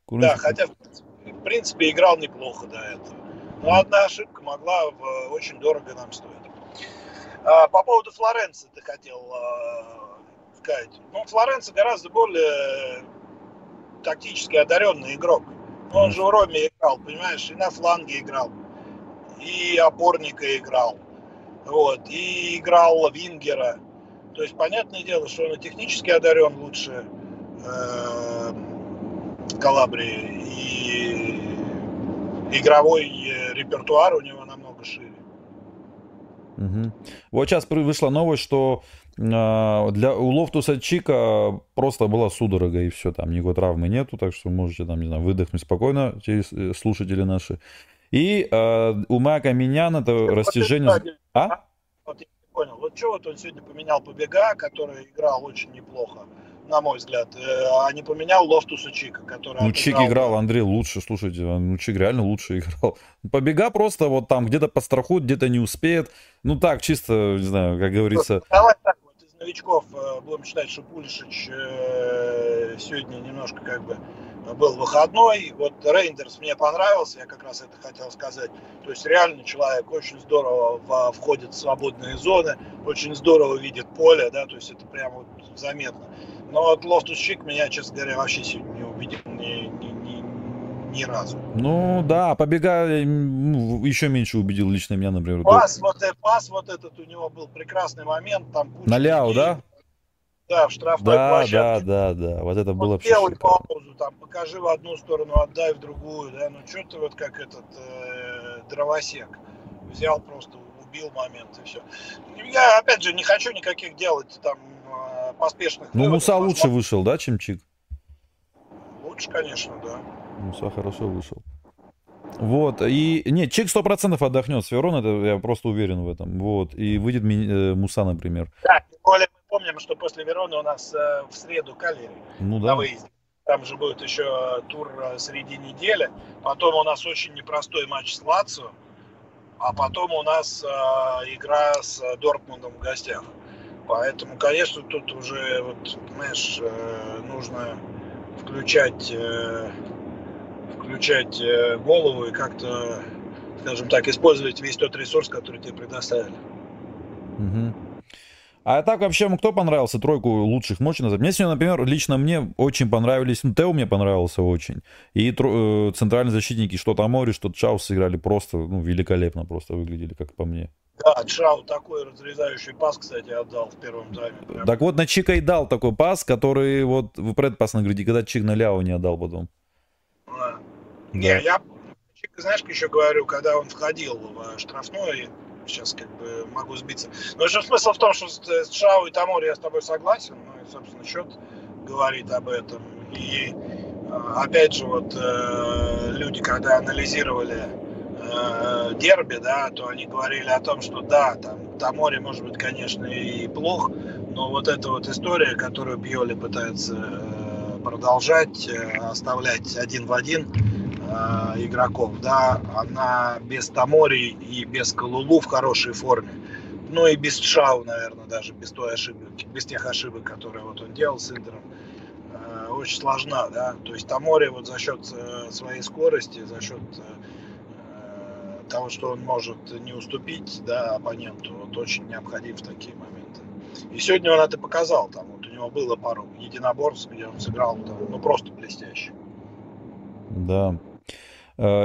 Крунич... Да, хотя, в принципе, принципе, играл неплохо до этого. Но одна ошибка могла очень дорого нам стоить. А, по поводу Флоренции ты хотел а, сказать. Ну, Флоренция гораздо более тактически одаренный игрок. Он же в Роме играл, понимаешь, и на фланге играл, и опорника играл, вот, и играл Вингера. То есть, понятное дело, что он и технически одарен лучше э, Калабрии, и игровой э, репертуар у него намного шире. Угу. Вот сейчас вышла новость, что э, для у Лофтуса Чика просто была судорога и все, там никакой травмы нету, так что можете там, не знаю, выдохнуть спокойно, э, слушатели наши. И э, у Мака Минян это вот растяжение... Это, а? Вот я не понял, вот что вот он сегодня поменял побега, который играл очень неплохо на мой взгляд, э, а не поменял Лофтуса Чика, который... Ну, Чик играл, Андрей, лучше, слушайте, ну, Чик реально лучше (laughs) играл. Побега просто вот там где-то пострахует, где-то не успеет. Ну, так, чисто, не знаю, как говорится... Давай так, вот из новичков э, будем считать, что Пулишич э, сегодня немножко как бы был выходной. Вот Рейндерс мне понравился, я как раз это хотел сказать. То есть реально человек очень здорово входит в свободные зоны, очень здорово видит поле, да, то есть это прямо вот заметно. Но вот Лофтус Чик меня, честно говоря, вообще сегодня не убедил ни, ни, ни, ни разу. Ну да, Побега ну, еще меньше убедил лично меня, например. Пас, вот, э, пас вот этот у него был прекрасный момент. Там На Ляо, да? Да, в штрафной да, площадке. Да, да, да, вот это было вообще Делай паузу, там, покажи в одну сторону, отдай в другую, да, ну что ты вот как этот э, дровосек взял просто, убил момент и все. Я, опять же, не хочу никаких делать там поспешных Ну, Муса лучше вышел, да, чем Чик? Лучше, конечно, да. Муса хорошо вышел. Вот, и, нет, Чик сто процентов отдохнет с Верон, это я просто уверен в этом, вот, и выйдет э, Муса, например. Да, тем более мы помним, что после Верона у нас э, в среду Калери ну, да. на выезде. Там же будет еще тур э, среди недели, потом у нас очень непростой матч с Лацио, а потом у нас э, игра с Дортмундом в гостях. Поэтому, конечно, тут уже, вот, знаешь, э, нужно включать, э, включать э, голову и как-то, скажем так, использовать весь тот ресурс, который тебе предоставили. Угу. А так вообще, кто понравился тройку лучших мочи назвать? Мне сегодня, например, лично мне очень понравились, ну, Тео мне понравился очень. И э, центральные защитники, что Тамори, что Чаус сыграли просто, ну, великолепно просто выглядели, как по мне. Да, Чау такой разрезающий пас, кстати, отдал в первом тайме. Прям. Так вот, на Чика и дал такой пас, который вот в предпас на говорите, когда Чик на Ляо не отдал потом. Да. да. Не, я Чик, знаешь, еще говорю, когда он входил в штрафной, сейчас как бы могу сбиться. Но еще смысл в том, что с Чао и Тамори я с тобой согласен, ну и, собственно, счет говорит об этом. И а, опять же, вот э, люди, когда анализировали э, дерби, да, то они говорили о том, что да, там Тамори может быть, конечно, и плох, но вот эта вот история, которую Пьоли пытается э, продолжать э, оставлять один в один э, игроков, да, она без Тамори и без Калулу в хорошей форме, ну и без Шау, наверное, даже без той ошибки, без тех ошибок, которые вот он делал с Интером, э, очень сложна, да, то есть Тамори вот за счет э, своей скорости, за счет э, того, что он может не уступить, да, оппоненту, вот очень необходим в такие моменты. И сегодня он это показал, там вот у него было пару единоборств, где он сыграл, там, ну просто блестяще. Да,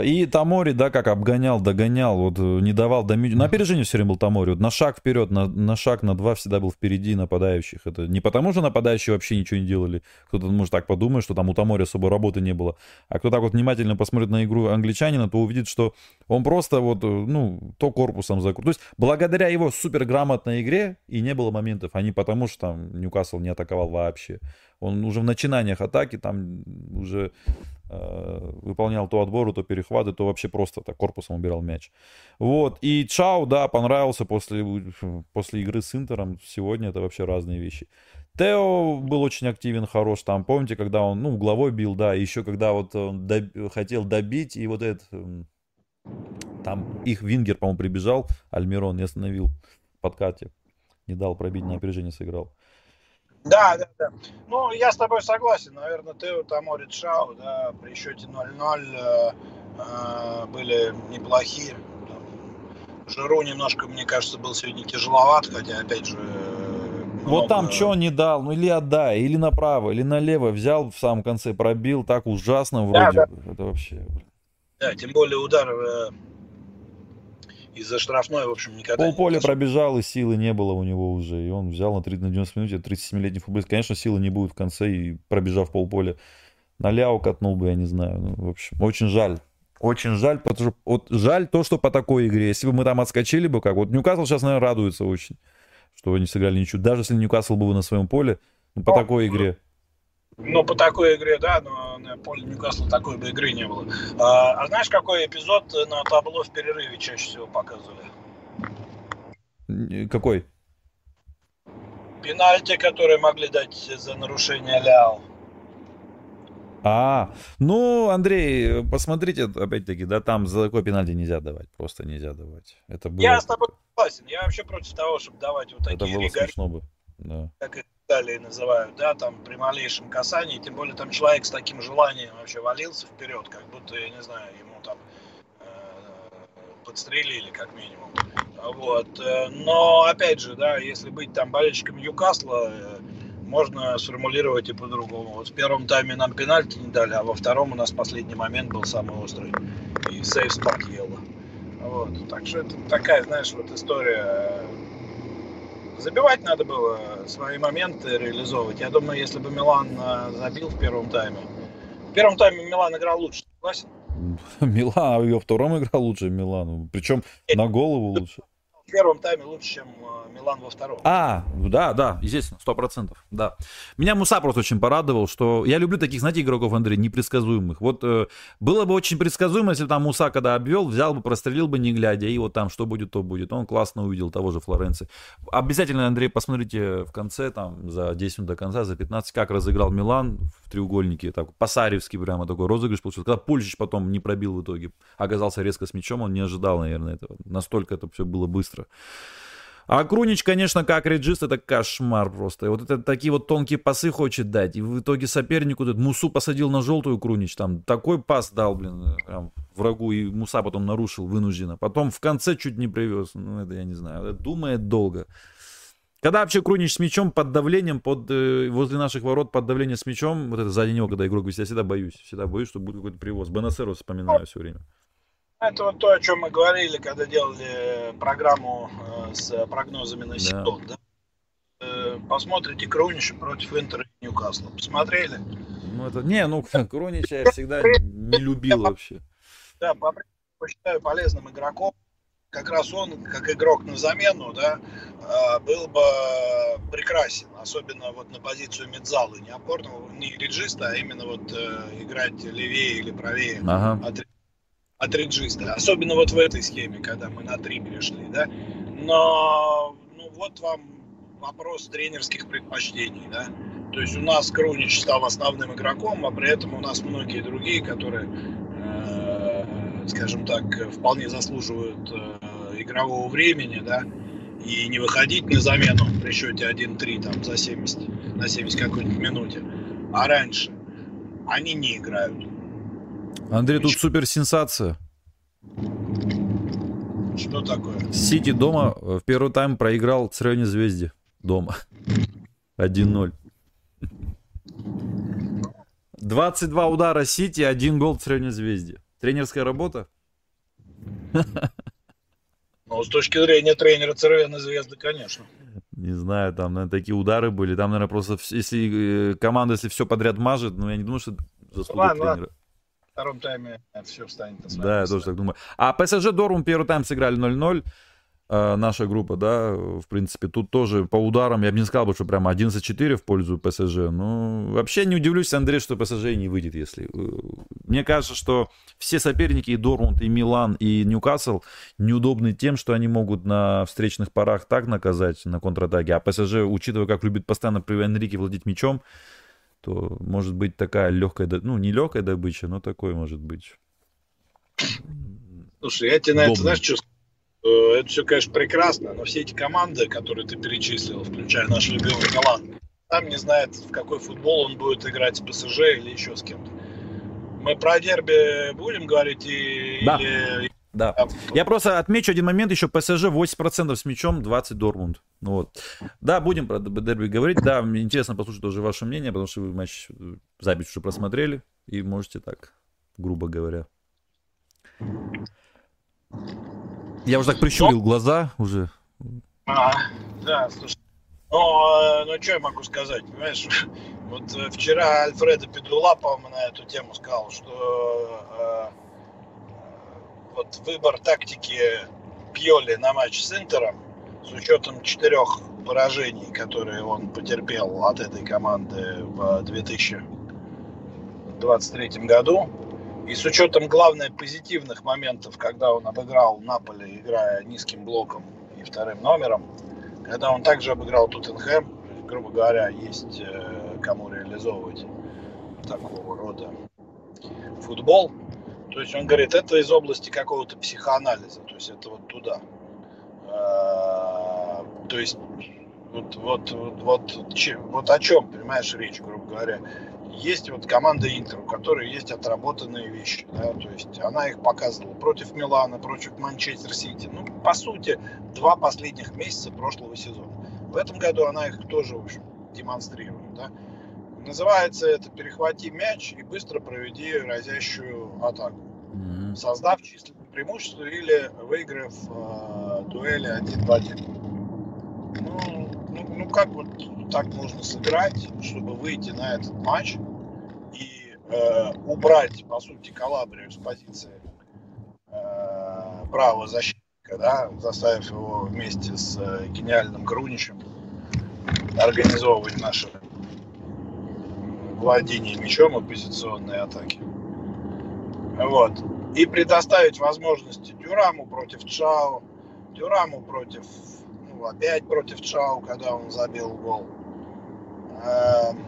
и Тамори, да, как обгонял, догонял, вот э, не давал до На опережении все время был Тамори. Вот на шаг вперед, на, на шаг, на два всегда был впереди нападающих. Это не потому, что нападающие вообще ничего не делали. Кто-то может так подумать, что там у Тамори особо работы не было. А кто так вот внимательно посмотрит на игру англичанина, то увидит, что он просто вот, э, ну, то корпусом закрыл. То есть благодаря его суперграмотной игре и не было моментов, а не потому, что там Ньюкасл не атаковал вообще. Он уже в начинаниях атаки там уже э, выполнял то отборы, то перехваты, то вообще просто так корпусом убирал мяч. Вот. И Чао, да, понравился после, после игры с Интером. Сегодня это вообще разные вещи. Тео был очень активен, хорош там. Помните, когда он, ну, угловой бил, да, еще когда вот он доб... хотел добить, и вот этот, там их Вингер, по-моему, прибежал, Альмирон не остановил подкате, не дал пробить, на опережение сыграл. Да, да, да. Ну, я с тобой согласен. Наверное, Тео Тамори Шау, да, при счете 0-0 э, э, были неплохие. Жиру немножко, мне кажется, был сегодня тяжеловат, хотя, опять же... Много... Вот там что не дал, ну или отдай, или направо, или налево взял в самом конце, пробил так ужасно вроде. Да, да. Это вообще... Да, тем более удар э, из-за штрафной, в общем, никогда Полполя не пробежал, и силы не было у него уже. И он взял на 30 на 90 минут, 37-летний футболист. Конечно, силы не будет в конце, и пробежав полполя, на ляу катнул бы, я не знаю. Ну, в общем, очень жаль. Очень жаль, потому что вот жаль то, что по такой игре. Если бы мы там отскочили бы, как вот Ньюкасл сейчас, наверное, радуется очень, что не сыграли ничего. Даже если Ньюкасл был бы на своем поле, ну, по О, такой игре. Ну, по такой игре, да, но на поле Ньюкасла такой бы игры не было. А, а знаешь, какой эпизод на табло в перерыве чаще всего показывали? Какой? Пенальти, которые могли дать за нарушение Ляо. А, ну, Андрей, посмотрите, опять-таки, да, там за такой пенальти нельзя давать, просто нельзя давать. Это было... Я с тобой согласен, я вообще против того, чтобы давать вот такие Это было смешно бы, да. Как Италии называют, да, там при малейшем касании, тем более там человек с таким желанием вообще валился вперед, как будто, я не знаю, ему там э, подстрелили как минимум. Вот. Э, но, опять же, да, если быть там болельщиком Ньюкасла, э, можно сформулировать и по-другому. Вот в первом тайме нам пенальти не дали, а во втором у нас последний момент был самый острый. И сейф спаркело. Вот. Так что это такая, знаешь, вот история Забивать надо было, свои моменты реализовывать. Я думаю, если бы Милан э, забил в первом тайме. В первом тайме Милан играл лучше, согласен? (laughs) Милан, и во втором играл лучше Милан. Причем на голову лучше первом тайме лучше, чем э, Милан во втором. А, да, да, естественно, сто процентов, да. Меня Муса просто очень порадовал, что я люблю таких, знаете, игроков, Андрей, непредсказуемых. Вот э, было бы очень предсказуемо, если там Муса, когда обвел, взял бы, прострелил бы, не глядя, и вот там что будет, то будет. Он классно увидел того же Флоренции. Обязательно, Андрей, посмотрите в конце, там, за 10 минут до конца, за 15, как разыграл Милан в треугольнике, так, по-саревски прямо такой розыгрыш получился. Когда Пульчич потом не пробил в итоге, оказался резко с мячом, он не ожидал, наверное, этого. Настолько это все было быстро А Крунич, конечно, как реджист, это кошмар просто. И вот это такие вот тонкие пасы хочет дать. И в итоге сопернику этот Мусу посадил на желтую Крунич. Там такой пас дал, блин, прям врагу. И Муса потом нарушил вынужденно. Потом в конце чуть не привез. Ну, это я не знаю. Это думает долго. Когда вообще Крунич с мячом под давлением, под, э, возле наших ворот под давлением с мячом, вот это сзади него, когда игрок висит, я всегда боюсь. Всегда боюсь, что будет какой-то привоз. Бенасеру вспоминаю все время. Это вот то, о чем мы говорили, когда делали программу э, с прогнозами на сезон. Да. Да? Э, посмотрите Крунича против Интера и Ньюкасла. Посмотрели? Ну, это... Не, ну (laughs) Крунича я всегда не любил вообще. Да, по считаю полезным игроком. Как раз он, как игрок на замену, да, э, был бы прекрасен. Особенно вот на позицию медзала, не опорного, не реджиста, а именно вот играть левее или правее ага. от от реджиста. Особенно вот в этой схеме, когда мы на три перешли, да. Но, ну, вот вам вопрос тренерских предпочтений, да. То есть у нас Крунич стал основным игроком, а при этом у нас многие другие, которые, э, скажем так, вполне заслуживают э, игрового времени, да, и не выходить на замену при счете 1-3 там за 70, на 70 какой-нибудь минуте, а раньше, они не играют. Андрей, тут супер сенсация. Что такое? Сити дома в первый тайм проиграл Црёне Звезде дома. 1-0. 22 удара Сити, один гол Црёне Звезде. Тренерская работа? Ну, с точки зрения тренера Цервены Звезды, конечно. Не знаю, там, наверное, такие удары были. Там, наверное, просто, если э, команда, если все подряд мажет, ну, я не думаю, что заслуга ладно, тренера. Ладно втором тайме все встанет на Да, я тоже так думаю. А ПСЖ Дорум первый тайм сыграли 0-0. Э, наша группа, да, в принципе, тут тоже по ударам, я бы не сказал, что прямо 11-4 в пользу ПСЖ. Ну, вообще не удивлюсь, Андрей, что ПСЖ не выйдет, если... Э, мне кажется, что все соперники, и Дормунд, и Милан, и Ньюкасл, неудобны тем, что они могут на встречных парах так наказать на контратаке, а ПСЖ, учитывая, как любит постоянно при Энрике владеть мячом, то может быть такая легкая, ну не легкая добыча, но такой может быть. Слушай, я тебе на это, знаешь, что это все, конечно, прекрасно, но все эти команды, которые ты перечислил, включая наш любимый Голланд, там не знает, в какой футбол он будет играть с ПСЖ или еще с кем-то. Мы про дерби будем говорить и, да. или да. Я просто отмечу один момент, еще ПСЖ 80% с мячом, 20 Дормунд. Вот. Да, будем про дерби говорить. Да, мне интересно послушать тоже ваше мнение, потому что вы матч запись уже просмотрели и можете так, грубо говоря. Я уже так прищурил глаза уже. А, да, слушай. Ну, ну, что я могу сказать, понимаешь? (laughs) Вот э, вчера Альфреда Педула, по-моему, на эту тему сказал, что э, вот выбор тактики Пьоли на матч с Интером, с учетом четырех поражений, которые он потерпел от этой команды в 2023 году, и с учетом, главное, позитивных моментов, когда он обыграл Наполе, играя низким блоком и вторым номером, когда он также обыграл Тоттенхэм, грубо говоря, есть э, кому реализовывать такого рода футбол – то есть он говорит, это из области какого-то психоанализа, то есть это вот туда. А, то есть вот, вот, вот, вот, вот о чем, понимаешь, речь, грубо говоря. Есть вот команда Интер, у которой есть отработанные вещи, да, то есть она их показывала против Милана, против Манчестер Сити. Ну, по сути, два последних месяца прошлого сезона. В этом году она их тоже, в общем, демонстрирует, да. Называется это «Перехвати мяч и быстро проведи разящую атаку», mm-hmm. создав численное преимущество или выиграв э, дуэли один в один. Ну, ну, ну, как вот так можно сыграть, чтобы выйти на этот матч и э, убрать, по сути, Калабрию с позиции э, правого защитника, да, заставив его вместе с э, гениальным Круничем организовывать наши владение мячом и позиционной атаки. Вот. И предоставить возможности Дюраму против Чао, Дюраму против, ну, опять против Чао, когда он забил гол. Эм,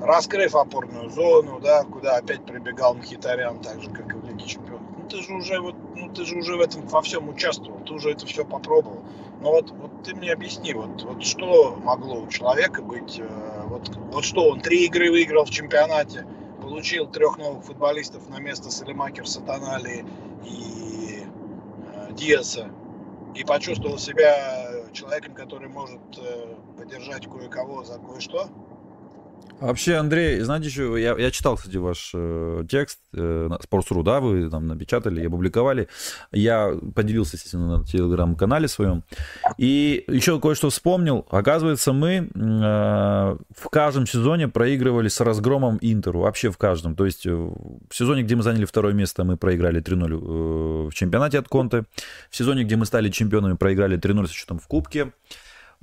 раскрыв опорную зону, да, куда опять прибегал Мхитарян, так же, как и в Лиге Чемпионов. Ну, ты же уже вот, ну, ты же уже в этом во всем участвовал, ты уже это все попробовал. Но вот, вот ты мне объясни, вот, вот что могло у человека быть, э, вот, вот что он три игры выиграл в чемпионате, получил трех новых футболистов на место Салимакерса, Тонали и э, Диаса, и почувствовал себя человеком, который может э, поддержать кое-кого за кое-что, Вообще, Андрей, знаете еще, я, я читал, кстати, ваш э, текст э, Sports.ru, да, вы там напечатали и опубликовали. Я поделился, естественно, на телеграм-канале своем. И еще кое-что вспомнил. Оказывается, мы э, в каждом сезоне проигрывали с разгромом Интеру. Вообще в каждом. То есть э, в сезоне, где мы заняли второе место, мы проиграли 3-0 э, в чемпионате от Конте. В сезоне, где мы стали чемпионами, проиграли 3-0 с учетом в Кубке.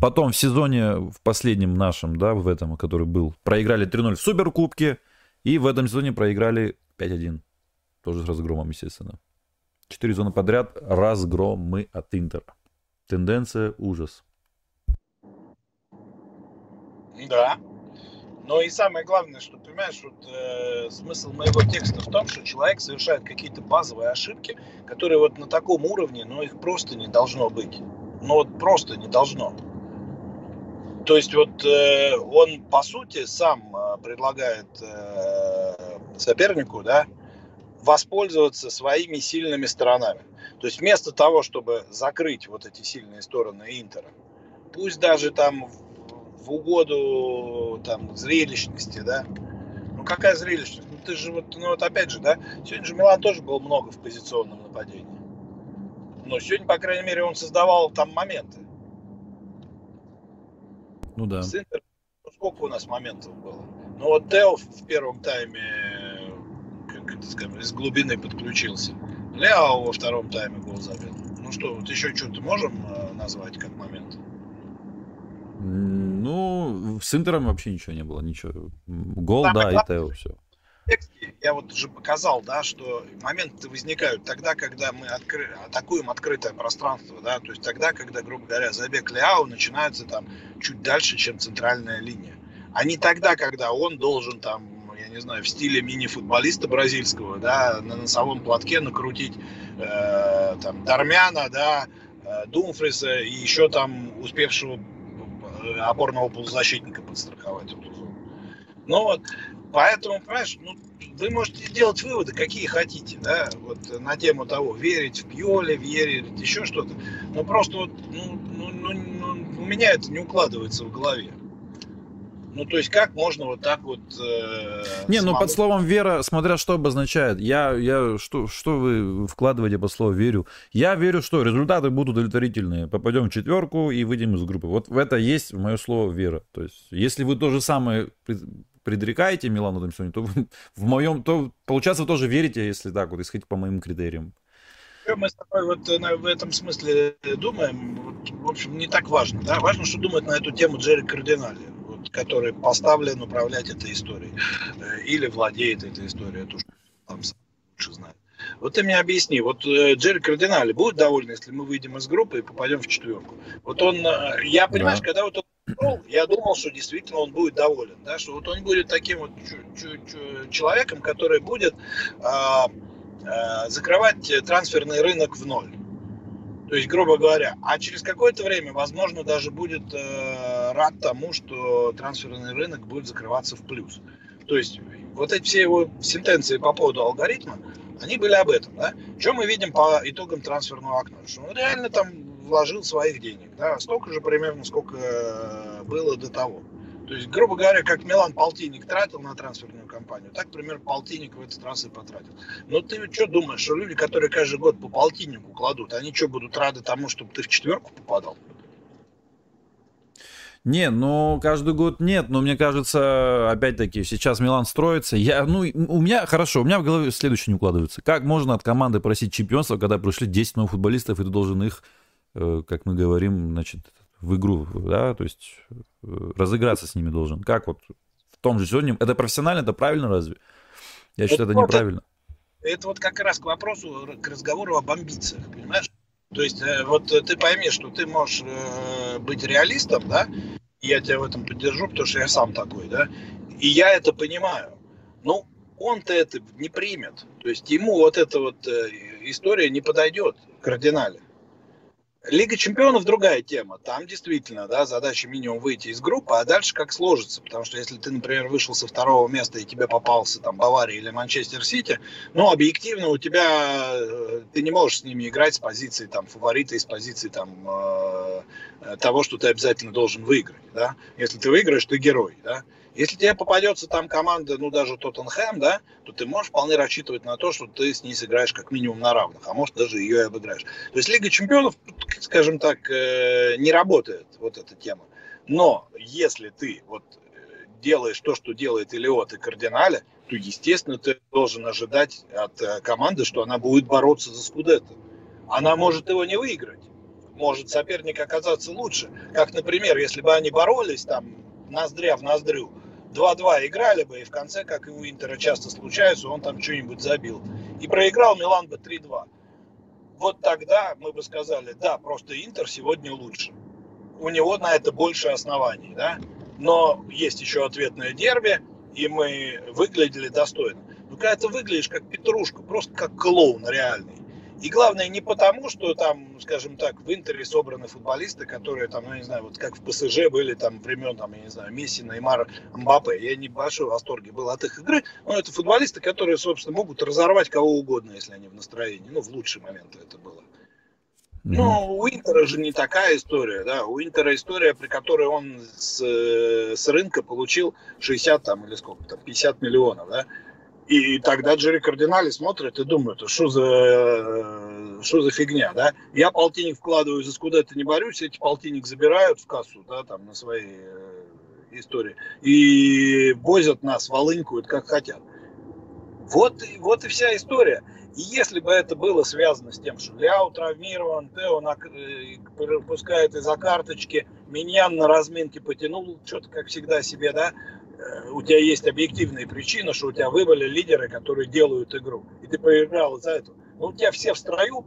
Потом в сезоне, в последнем нашем, да, в этом, который был, проиграли 3-0 в Суперкубке. И в этом сезоне проиграли 5-1. Тоже с разгромом, естественно. Четыре зоны подряд. Разгромы от Интера. Тенденция ужас. Да. Но и самое главное, что, понимаешь, вот, э, смысл моего текста в том, что человек совершает какие-то базовые ошибки, которые вот на таком уровне, но их просто не должно быть. Ну вот просто не должно. То есть вот э, он, по сути, сам э, предлагает э, сопернику, да, воспользоваться своими сильными сторонами. То есть вместо того, чтобы закрыть вот эти сильные стороны Интера, пусть даже там в угоду там зрелищности, да, ну какая зрелищность? Ну ты же вот, ну вот опять же, да, сегодня же Милан тоже был много в позиционном нападении. Но сегодня, по крайней мере, он создавал там моменты. Ну да. С Интер, сколько у нас моментов было? Ну вот Тео в первом тайме, как это сказать, из глубины подключился. Ляо во втором тайме гол забил. Ну что, вот еще что-то можем э, назвать как момент? Ну, с Интером вообще ничего не было, ничего. Гол, да, да и Тео, все. Я вот уже показал, да, что моменты возникают тогда, когда мы откры... атакуем открытое пространство, да, то есть тогда, когда, грубо говоря, забег Ляо начинается там чуть дальше, чем центральная линия. А не тогда, когда он должен там не знаю, в стиле мини-футболиста бразильского, да, на носовом платке накрутить э, там Дармяна, да, э, Думфриса и еще там успевшего э, опорного полузащитника подстраховать эту зону. Ну вот, поэтому, понимаешь, ну, вы можете делать выводы, какие хотите, да, вот на тему того, верить в Пьоле, верить еще что-то. Но просто вот, ну, ну, ну, ну, у меня это не укладывается в голове. Ну, то есть, как можно вот так вот... Э, не, самому... ну, под словом «вера», смотря что обозначает. Я, я, что, что вы вкладываете под слово «верю»? Я верю, что результаты будут удовлетворительные. Попадем в четверку и выйдем из группы. Вот в это есть мое слово «вера». То есть, если вы то же самое предрекаете Милану Домсони, то (laughs) в моем, то, получается, вы тоже верите, если так вот исходить по моим критериям. Мы с тобой вот в этом смысле думаем, вот, в общем, не так важно. Да? Важно, что думает на эту тему Джерри Кардинали который поставлен управлять этой историей э, или владеет этой историей, это уж там лучше знает. Вот ты мне объясни, вот э, Джерри Кардинали будет доволен, если мы выйдем из группы и попадем в четверку? Вот он, э, я понимаешь, да. когда вот он пришел, я думал, что действительно он будет доволен, да, что вот он будет таким вот человеком, который будет а, а, закрывать трансферный рынок в ноль. То есть, грубо говоря, а через какое-то время, возможно, даже будет э, рад тому, что трансферный рынок будет закрываться в плюс. То есть, вот эти все его сентенции по поводу алгоритма, они были об этом, да. Что мы видим по итогам трансферного окна? Что он реально там вложил своих денег, да, столько же примерно, сколько э, было до того. То есть, грубо говоря, как Милан полтинник тратил на трансферную кампанию, так, примерно, полтинник в этот раз и потратил. Но ты что думаешь, что люди, которые каждый год по полтиннику кладут, они что, будут рады тому, чтобы ты в четверку попадал? Не, ну каждый год нет, но мне кажется, опять-таки, сейчас Милан строится. Я, ну, у меня, хорошо, у меня в голове следующее не укладывается. Как можно от команды просить чемпионства, когда пришли 10 новых футболистов, и ты должен их, как мы говорим, значит, в игру, да, то есть э, разыграться с ними должен. Как вот в том же сегодня, это профессионально, это правильно разве? Я считаю, это, это неправильно. Это, это вот как раз к вопросу, к разговору об амбициях, понимаешь? То есть э, вот ты пойми, что ты можешь э, быть реалистом, да, я тебя в этом поддержу, потому что я сам такой, да, и я это понимаю. Ну, он-то это не примет. То есть ему вот эта вот история не подойдет кардинально. Лига чемпионов другая тема. Там действительно, да, задача минимум выйти из группы, а дальше как сложится. Потому что если ты, например, вышел со второго места и тебе попался там Бавария или Манчестер Сити, ну, объективно у тебя, э, ты не можешь с ними играть с позиции там фаворита и с позиции там э, того, что ты обязательно должен выиграть, да. Если ты выиграешь, ты герой, да. Если тебе попадется там команда, ну даже Тоттенхэм, да, то ты можешь вполне рассчитывать на то, что ты с ней сыграешь как минимум на равных, а может даже ее и обыграешь. То есть Лига Чемпионов, скажем так, э, не работает вот эта тема. Но если ты вот э, делаешь то, что делает Илиот и Кардинале, то, естественно, ты должен ожидать от э, команды, что она будет бороться за Скудетто. Она может его не выиграть. Может соперник оказаться лучше. Как, например, если бы они боролись там ноздря в ноздрю, 2-2 играли бы, и в конце, как и у Интера часто случается, он там что-нибудь забил. И проиграл Милан бы 3-2. Вот тогда мы бы сказали, да, просто Интер сегодня лучше. У него на это больше оснований, да. но есть еще ответное дерби, и мы выглядели достойно. Ну, когда ты выглядишь как петрушка, просто как клоун реальный. И главное не потому, что там, скажем так, в Интере собраны футболисты, которые там, ну, я не знаю, вот как в ПСЖ были там времен, там, я не знаю, Месси, Неймар, Мбаппе. Я не в большой восторге был от их игры, но это футболисты, которые, собственно, могут разорвать кого угодно, если они в настроении. Ну, в лучшие моменты это было. Ну, у Интера же не такая история, да. У Интера история, при которой он с, с рынка получил 60 там или сколько там, 50 миллионов, да. И тогда Джерри Кардинали смотрит и думает, что за, что за фигня, да? Я полтинник вкладываю, за скуда-то не борюсь, эти полтинник забирают в кассу, да, там, на свои э, истории. И возят нас, волынькают, как хотят. Вот, вот и вся история. И если бы это было связано с тем, что Ляу травмирован, Тео э, пропускает из-за карточки, Миньян на разминке потянул, что-то, как всегда, себе, да, у тебя есть объективные причины, что у тебя выбыли лидеры, которые делают игру, и ты проиграл из-за этого. Но у тебя все в строю,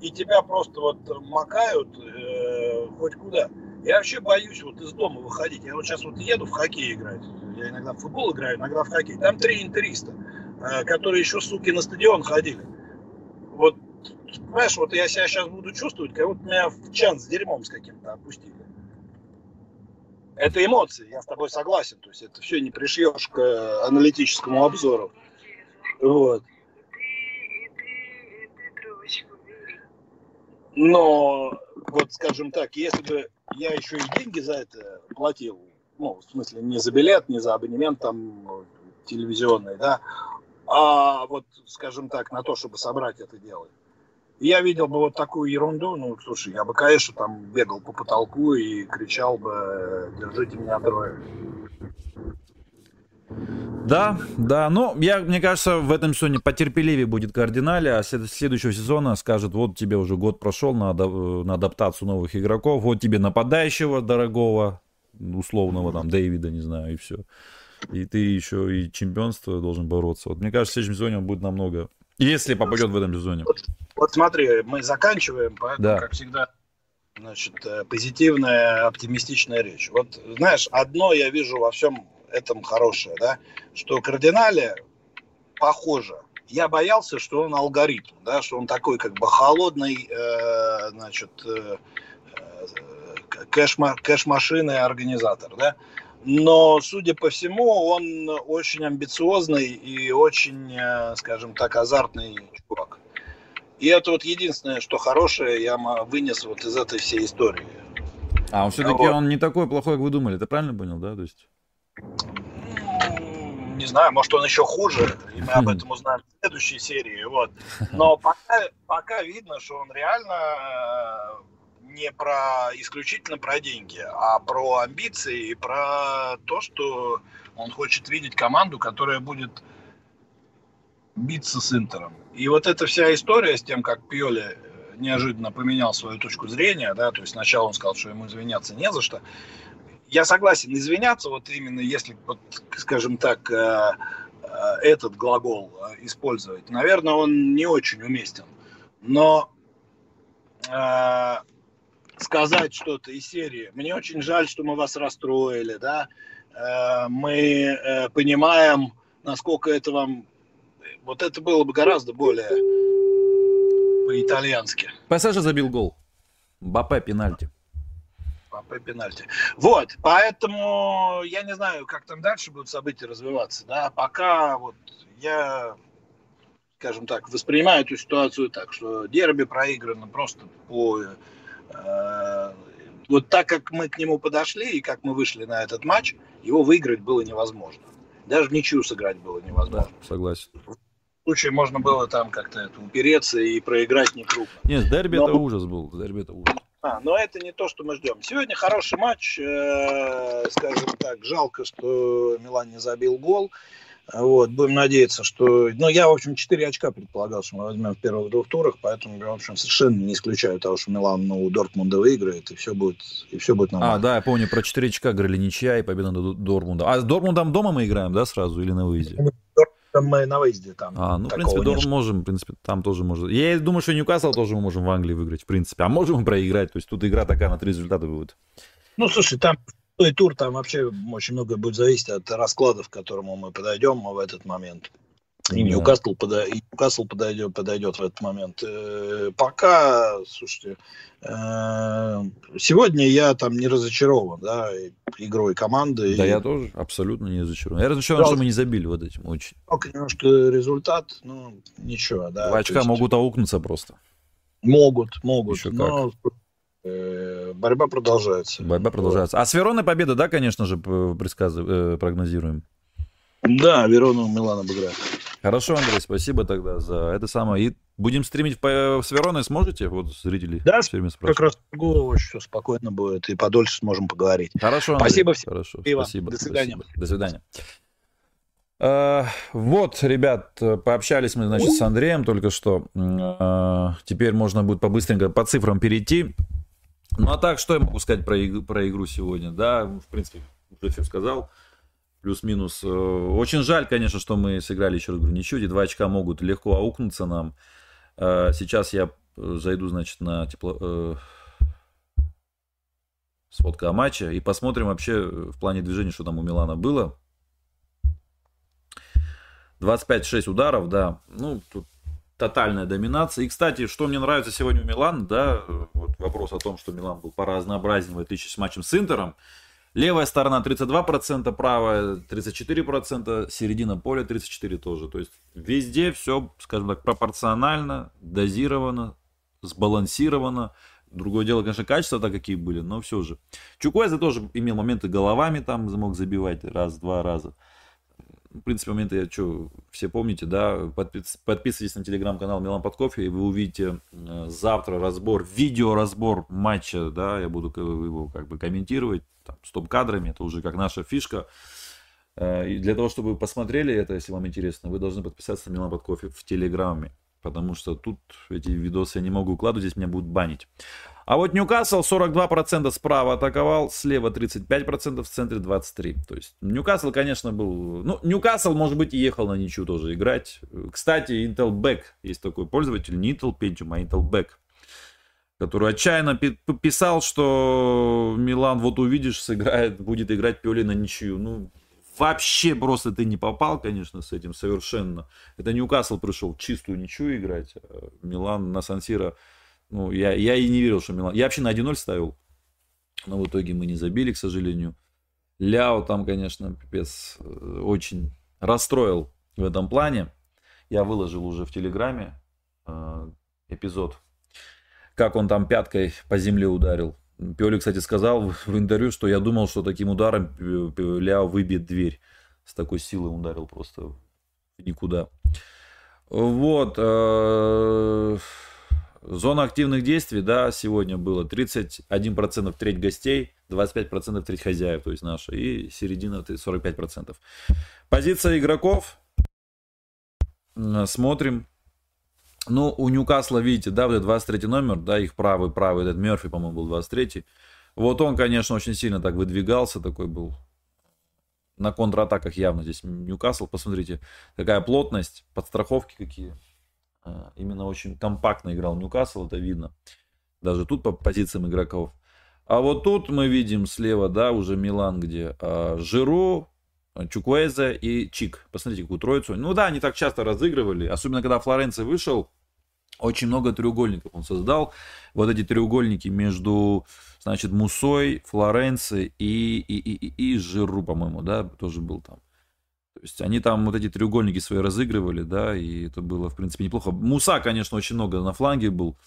и тебя просто вот макают э, хоть куда. Я вообще боюсь вот из дома выходить. Я вот сейчас вот еду в хоккей играть. Я иногда в футбол играю, иногда в хоккей. Там три интериста, э, которые еще, суки, на стадион ходили. Вот, понимаешь, вот я себя сейчас буду чувствовать, как будто меня в чан с дерьмом с каким-то опустили. Это эмоции, я с тобой согласен. То есть это все не пришьешь к э, аналитическому обзору. Вот. Но, вот скажем так, если бы я еще и деньги за это платил, ну, в смысле, не за билет, не за абонемент там телевизионный, да, а вот, скажем так, на то, чтобы собрать это дело, я видел бы вот такую ерунду, ну, слушай, я бы, конечно, там бегал по потолку и кричал бы «Держите меня трое». Да, да, но я, мне кажется, в этом сезоне потерпеливее будет кардинале, а следующего сезона скажет, вот тебе уже год прошел на, на адаптацию новых игроков, вот тебе нападающего дорогого, условного там Дэвида, не знаю, и все. И ты еще и чемпионство должен бороться. Вот мне кажется, в следующем сезоне он будет намного если попадет в этом сезоне. Вот, вот смотри, мы заканчиваем, поэтому, да. как всегда, значит, э, позитивная, оптимистичная речь. Вот, знаешь, одно я вижу во всем этом хорошее, да, что кардинале похоже. Я боялся, что он алгоритм, да, что он такой как бы холодный, э, значит, э, э кэш-машины организатор, да но, судя по всему, он очень амбициозный и очень, э, скажем так, азартный чувак. И это вот единственное, что хорошее я вынес вот из этой всей истории. А он все-таки вот. он не такой плохой, как вы думали, ты правильно понял, да? То есть... Не знаю, может он еще хуже, и мы об (laughs) этом узнаем в следующей серии. Вот. Но пока, пока видно, что он реально э, не про исключительно про деньги, а про амбиции и про то, что он хочет видеть команду, которая будет биться с Интером. И вот эта вся история с тем, как Пьоли э, неожиданно поменял свою точку зрения, да, то есть сначала он сказал, что ему извиняться не за что. Я согласен, извиняться, вот именно если, вот, скажем так, э, э, этот глагол использовать, наверное, он не очень уместен. Но сказать что-то из серии. Мне очень жаль, что мы вас расстроили, да. Э, мы э, понимаем, насколько это вам... Вот это было бы гораздо более по-итальянски. ПСЖ забил гол. Бапе пенальти. Бапе пенальти. Вот, поэтому я не знаю, как там дальше будут события развиваться, да. Пока вот я скажем так, воспринимаю эту ситуацию так, что дерби проиграно просто по вот так как мы к нему подошли и как мы вышли на этот матч, его выиграть было невозможно. Даже ничью сыграть было невозможно. Да, согласен. В случае можно было там как-то это упереться и проиграть не крупно. Нет, дерби но... это ужас был. Дерби это ужас. А, но это не то, что мы ждем. Сегодня хороший матч. Э, скажем так, жалко, что Милан не забил гол. Вот, будем надеяться, что... Ну, я, в общем, 4 очка предполагал, что мы возьмем в первых двух турах, поэтому, в общем, совершенно не исключаю того, что Милан ну, у Дортмунда выиграет, и все будет, и все будет нормально. А, да, я помню, про 4 очка говорили ничья и победа над Дортмундом. А с Дортмундом дома мы играем, да, сразу, или на выезде? Там мы на выезде там. А, ну, в принципе, Дорм можем, в принципе, там тоже можно. Я думаю, что Ньюкасл тоже мы можем в Англии выиграть, в принципе. А можем проиграть, то есть тут игра такая на три результата будет. Ну, слушай, там и тур там вообще очень много будет зависеть от раскладов, к которому мы подойдем в этот момент. И Ньюкасл, и Ньюкасл подойдет, подойдет в этот момент. Э, пока, слушайте, э, сегодня я там не разочарован, да, игрой команды. Да, и... я тоже абсолютно не разочарован. Я разочарован, да. что мы не забили вот этим очень. Только немножко результат, ну, ничего, да. Два очка есть... могут аукнуться просто. Могут, могут. Еще но... как. Э, борьба продолжается. Борьба продолжается. А с Вероной победа, да, конечно же, предсказываем, прогнозируем? Да, Верону Милан обыграет. Хорошо, Андрей, спасибо тогда за это самое. И будем стримить с Вероной, сможете? Вот зрители да, все время спрашивают. как раз очень все спокойно будет, и подольше сможем поговорить. Хорошо, Андрей. Спасибо всем. Хорошо, спасибо. До свидания. Спасибо. До свидания. Uh, вот, ребят, пообщались мы, значит, с Андреем только что. Теперь можно будет побыстренько по цифрам перейти. Ну, а так, что я могу сказать про, иг- про игру сегодня? Да, в принципе, уже все сказал плюс-минус. Э, очень жаль, конечно, что мы сыграли еще раз говорю, ничего. Эти два очка могут легко аукнуться нам. Э, сейчас я э, зайду, значит, на тепло... Сводка о матче. И посмотрим вообще в плане движения, что там у Милана было. 25-6 ударов, да. Ну, тут тотальная доминация. И, кстати, что мне нравится сегодня у Милана, да, вот вопрос о том, что Милан был по разнообразнее в отличие с матчем с Интером. Левая сторона 32%, правая 34%, середина поля 34% тоже. То есть везде все, скажем так, пропорционально, дозировано, сбалансировано. Другое дело, конечно, качества-то какие были, но все же. Чукуэза тоже имел моменты головами, там мог забивать раз-два раза в принципе, моменты, я что, все помните, да, подписывайтесь на телеграм-канал Милан под кофе, и вы увидите э, завтра разбор, видеоразбор матча, да, я буду его как бы комментировать, там, стоп-кадрами, это уже как наша фишка. Э, и для того, чтобы вы посмотрели это, если вам интересно, вы должны подписаться на Милан под кофе в телеграме, потому что тут эти видосы я не могу укладывать, здесь меня будут банить. А вот Ньюкасл 42% справа атаковал, слева 35%, в центре 23%. То есть Ньюкасл, конечно, был... Ну, Ньюкасл, может быть, ехал на ничью тоже играть. Кстати, Intel Back, есть такой пользователь, не Intel Pentium, а Intel Back, который отчаянно писал, что Милан, вот увидишь, сыграет, будет играть Пиоли на ничью. Ну, вообще просто ты не попал, конечно, с этим совершенно. Это Ньюкасл пришел чистую ничью играть. А Милан на Сан-Сиро ну, я, я и не верил, что Милан... Я вообще на 1-0 ставил, но в итоге мы не забили, к сожалению. Ляо там, конечно, пипец, э, очень расстроил в этом плане. Я выложил уже в Телеграме э, эпизод, как он там пяткой по земле ударил. Пиоли, кстати, сказал в интервью, что я думал, что таким ударом Ляо выбьет дверь. С такой силой ударил просто никуда. Вот. Э, Зона активных действий, да, сегодня было 31% треть гостей, 25% треть хозяев, то есть наша, и середина 45%. Позиция игроков. Смотрим. Ну, у Ньюкасла, видите, да, вот 23 номер, да, их правый, правый, этот Мерфи, по-моему, был 23 Вот он, конечно, очень сильно так выдвигался, такой был на контратаках явно здесь Ньюкасл. Посмотрите, какая плотность, подстраховки какие. А, именно очень компактно играл Ньюкасл, это видно. Даже тут по позициям игроков. А вот тут мы видим слева, да, уже Милан, где а, Жиру, Чукуэзе и Чик. Посмотрите, какую троицу. Ну да, они так часто разыгрывали. Особенно, когда Флоренция вышел, очень много треугольников он создал. Вот эти треугольники между, значит, Мусой, Флоренцией и, и, и, и, и Жиру, по-моему, да, тоже был там. То есть они там вот эти треугольники свои разыгрывали, да, и это было, в принципе, неплохо. Муса, конечно, очень много на фланге был.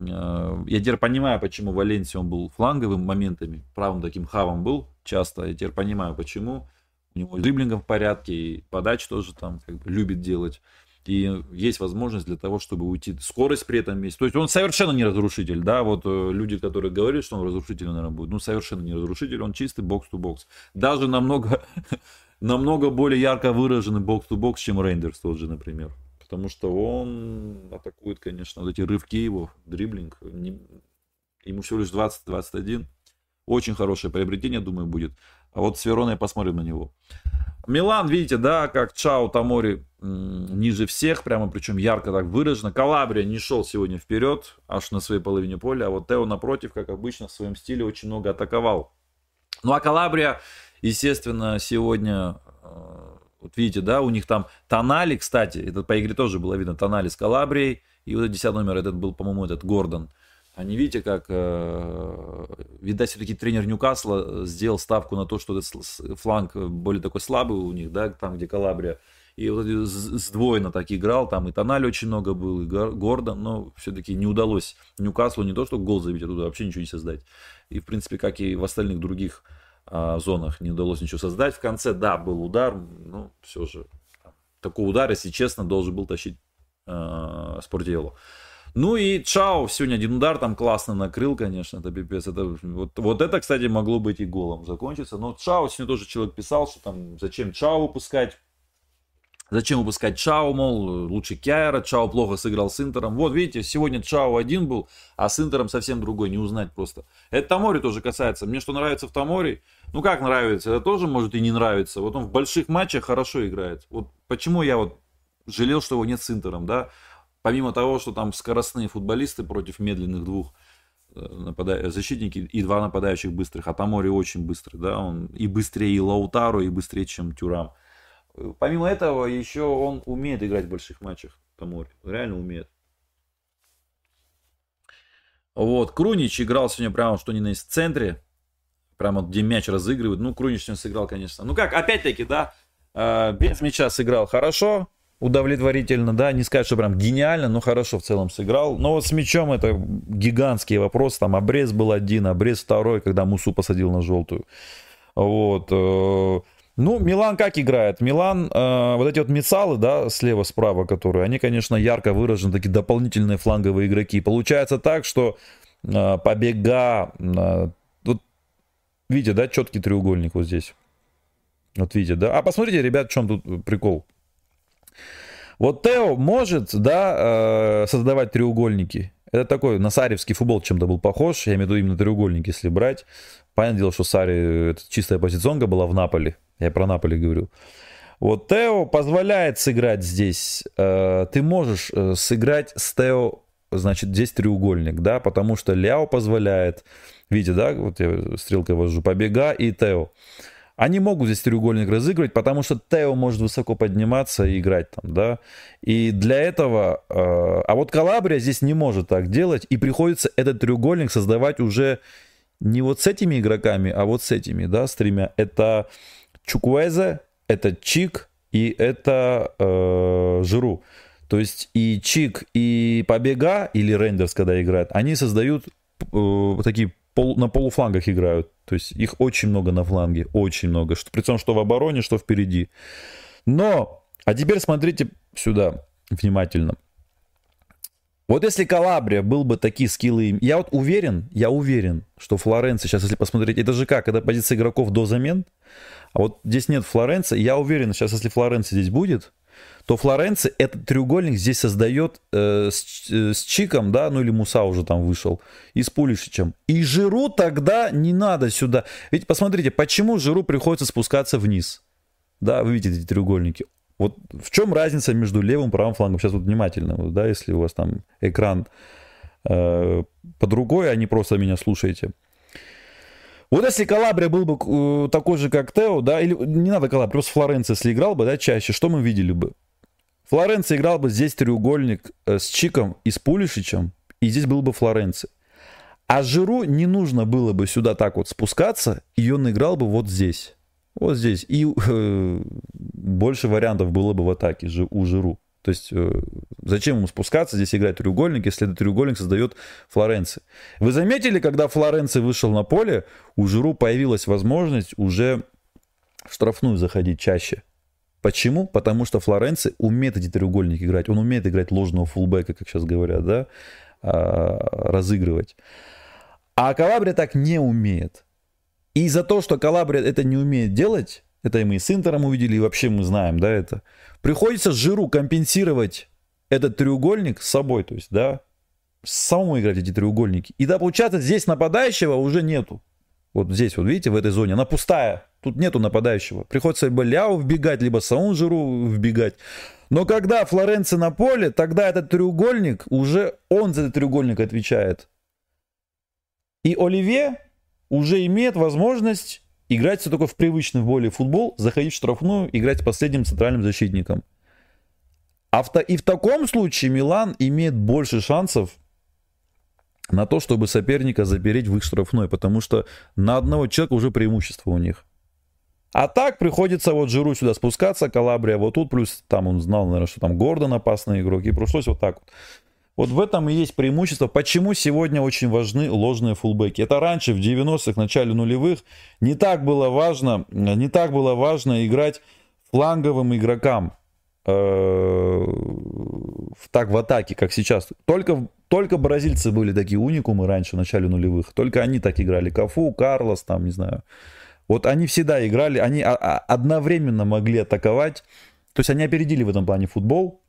Э, я теперь понимаю, почему Валенсия он был фланговым моментами, правым таким хавом был часто. Я теперь понимаю, почему. У него дриблингом в порядке, и подачи тоже там как бы любит делать. И есть возможность для того, чтобы уйти. Скорость при этом есть. То есть он совершенно не разрушитель, да, вот э, люди, которые говорят, что он разрушитель, наверное, будет. Ну, совершенно не разрушитель, он чистый бокс-то-бокс. Даже намного (laughs) намного более ярко выраженный бокс-то-бокс, чем Рейндерс тот же, например. Потому что он атакует, конечно, вот эти рывки его, дриблинг. Не, ему всего лишь 20-21. Очень хорошее приобретение, думаю, будет. А вот с Вероной посмотрим на него. Милан, видите, да, как Чао Тамори ниже всех, прямо причем ярко так выражено. Калабрия не шел сегодня вперед, аж на своей половине поля, а вот Тео напротив, как обычно, в своем стиле очень много атаковал. Ну а Калабрия, естественно, сегодня, э, вот видите, да, у них там Тонали, кстати, это по игре тоже было видно, Тонали с Калабрией, и вот 10 номер этот был, по-моему, этот Гордон. Они, видите, как, э, видать, все-таки тренер Ньюкасла сделал ставку на то, что этот фланг более такой слабый у них, да, там, где Калабрия. И вот сдвоенно так играл, там и Тональ очень много был, и Гордон, но все-таки не удалось Ньюкаслу не то, что гол забить, а туда вообще ничего не создать. И, в принципе, как и в остальных других а, зонах не удалось ничего создать. В конце, да, был удар, но все же такой удар, если честно, должен был тащить э, Спортиелу. Ну и Чао сегодня один удар там классно накрыл, конечно, это пипец. Это, вот, вот это, кстати, могло быть и голом закончиться. Но Чао сегодня тоже человек писал, что там зачем Чао выпускать. Зачем выпускать Чао, мол, лучше Кяйра, Чао плохо сыграл с Интером. Вот видите, сегодня Чао один был, а с Интером совсем другой, не узнать просто. Это Тамори тоже касается. Мне что нравится в Тамори, ну как нравится, это тоже может и не нравится. Вот он в больших матчах хорошо играет. Вот почему я вот жалел, что его нет с Интером, да помимо того, что там скоростные футболисты против медленных двух э, напада... защитники и два нападающих быстрых, а Тамори очень быстрый, да, он и быстрее и Лаутару, и быстрее, чем Тюрам. Помимо этого, еще он умеет играть в больших матчах, Тамори, реально умеет. Вот, Крунич играл сегодня прямо что ни на центре, прямо где мяч разыгрывает. Ну, Крунич сегодня сыграл, конечно. Ну как, опять-таки, да, э, без мяча сыграл хорошо, удовлетворительно, да, не сказать, что прям гениально, но хорошо в целом сыграл. Но вот с мячом это гигантский вопрос, там обрез был один, обрез второй, когда Мусу посадил на желтую. Вот. Ну, Милан как играет? Милан, э, вот эти вот Мицалы, да, слева-справа, которые, они, конечно, ярко выражены, такие дополнительные фланговые игроки. Получается так, что э, побега, э, вот, видите, да, четкий треугольник вот здесь. Вот видите, да. А посмотрите, ребят, в чем тут прикол. Вот Тео может, да, э, создавать треугольники. Это такой на саревский футбол чем-то был похож. Я имею в виду именно треугольники, если брать. Понятное дело, что Сари это чистая позиционка была в Наполе. Я про Наполе говорю. Вот Тео позволяет сыграть здесь. Э, ты можешь э, сыграть с Тео, значит, здесь треугольник, да, потому что Ляо позволяет. Видите, да, вот я стрелкой вожу побега и Тео. Они могут здесь треугольник разыгрывать, потому что Тео может высоко подниматься и играть там, да. И для этого... Э, а вот Калабрия здесь не может так делать, и приходится этот треугольник создавать уже не вот с этими игроками, а вот с этими, да, с тремя. Это Чукуэзе, это Чик и это э, Жиру. То есть и Чик, и Побега, или Рендерс, когда играют, они создают э, такие пол, на полуфлангах играют. То есть их очень много на фланге, очень много. Что, при том, что в обороне, что впереди. Но, а теперь смотрите сюда внимательно. Вот если Калабрия был бы такие скиллы, я вот уверен, я уверен, что Флоренция, сейчас если посмотреть, это же как, это позиция игроков до замен, а вот здесь нет Флоренции, я уверен, сейчас если Флоренция здесь будет, то Флоренция этот треугольник здесь создает э, с, э, с Чиком, да, ну или Муса уже там вышел, и с Пулишичем. И Жиру тогда не надо сюда. Ведь посмотрите, почему Жиру приходится спускаться вниз? Да, вы видите эти треугольники. Вот в чем разница между левым и правым флангом? Сейчас вот внимательно, да, если у вас там экран э, под рукой, а не просто меня слушаете. Вот если Калабрия был бы э, такой же, как Тео, да, или не надо Калабрия, просто Флоренция, если играл бы, да, чаще, что мы видели бы? Флоренция играл бы здесь треугольник э, с Чиком и с Пулишичем, и здесь был бы Флоренция. А Жиру не нужно было бы сюда так вот спускаться, и он играл бы вот здесь. Вот здесь. И э, больше вариантов было бы в атаке у Жиру. То есть э, зачем ему спускаться, здесь играть треугольник, если этот треугольник создает Флоренция. Вы заметили, когда Флоренция вышел на поле, у Жиру появилась возможность уже в штрафную заходить чаще. Почему? Потому что Флоренци умеет эти треугольники играть. Он умеет играть ложного фулбека, как сейчас говорят, да, а, разыгрывать. А Калабрия так не умеет. И за то, что Калабрия это не умеет делать, это и мы с Интером увидели, и вообще мы знаем, да, это, приходится Жиру компенсировать этот треугольник с собой, то есть, да, самому играть эти треугольники. И да, получается, здесь нападающего уже нету. Вот здесь, вот видите, в этой зоне, она пустая. Тут нету нападающего. Приходится либо Ляо вбегать, либо самому Жиру вбегать. Но когда Флоренция на поле, тогда этот треугольник, уже он за этот треугольник отвечает. И Оливье уже имеет возможность играть все только в привычный более футбол, заходить в штрафную, играть последним центральным защитником. А в, и в таком случае Милан имеет больше шансов на то, чтобы соперника запереть в их штрафной, потому что на одного человека уже преимущество у них. А так приходится вот Жиру сюда спускаться, Калабрия вот тут, плюс там он знал, наверное, что там Гордон опасный игрок, и пришлось вот так вот. Вот в этом и есть преимущество. Почему сегодня очень важны ложные фулбеки? Это раньше, в 90-х, начале нулевых, не так было важно, не так было важно играть фланговым игрокам э, так в атаке, как сейчас. Только, только бразильцы были такие уникумы раньше, в начале нулевых. Только они так играли. Кафу, Карлос, там, не знаю. Вот они всегда играли, они одновременно могли атаковать. То есть они опередили в этом плане футбол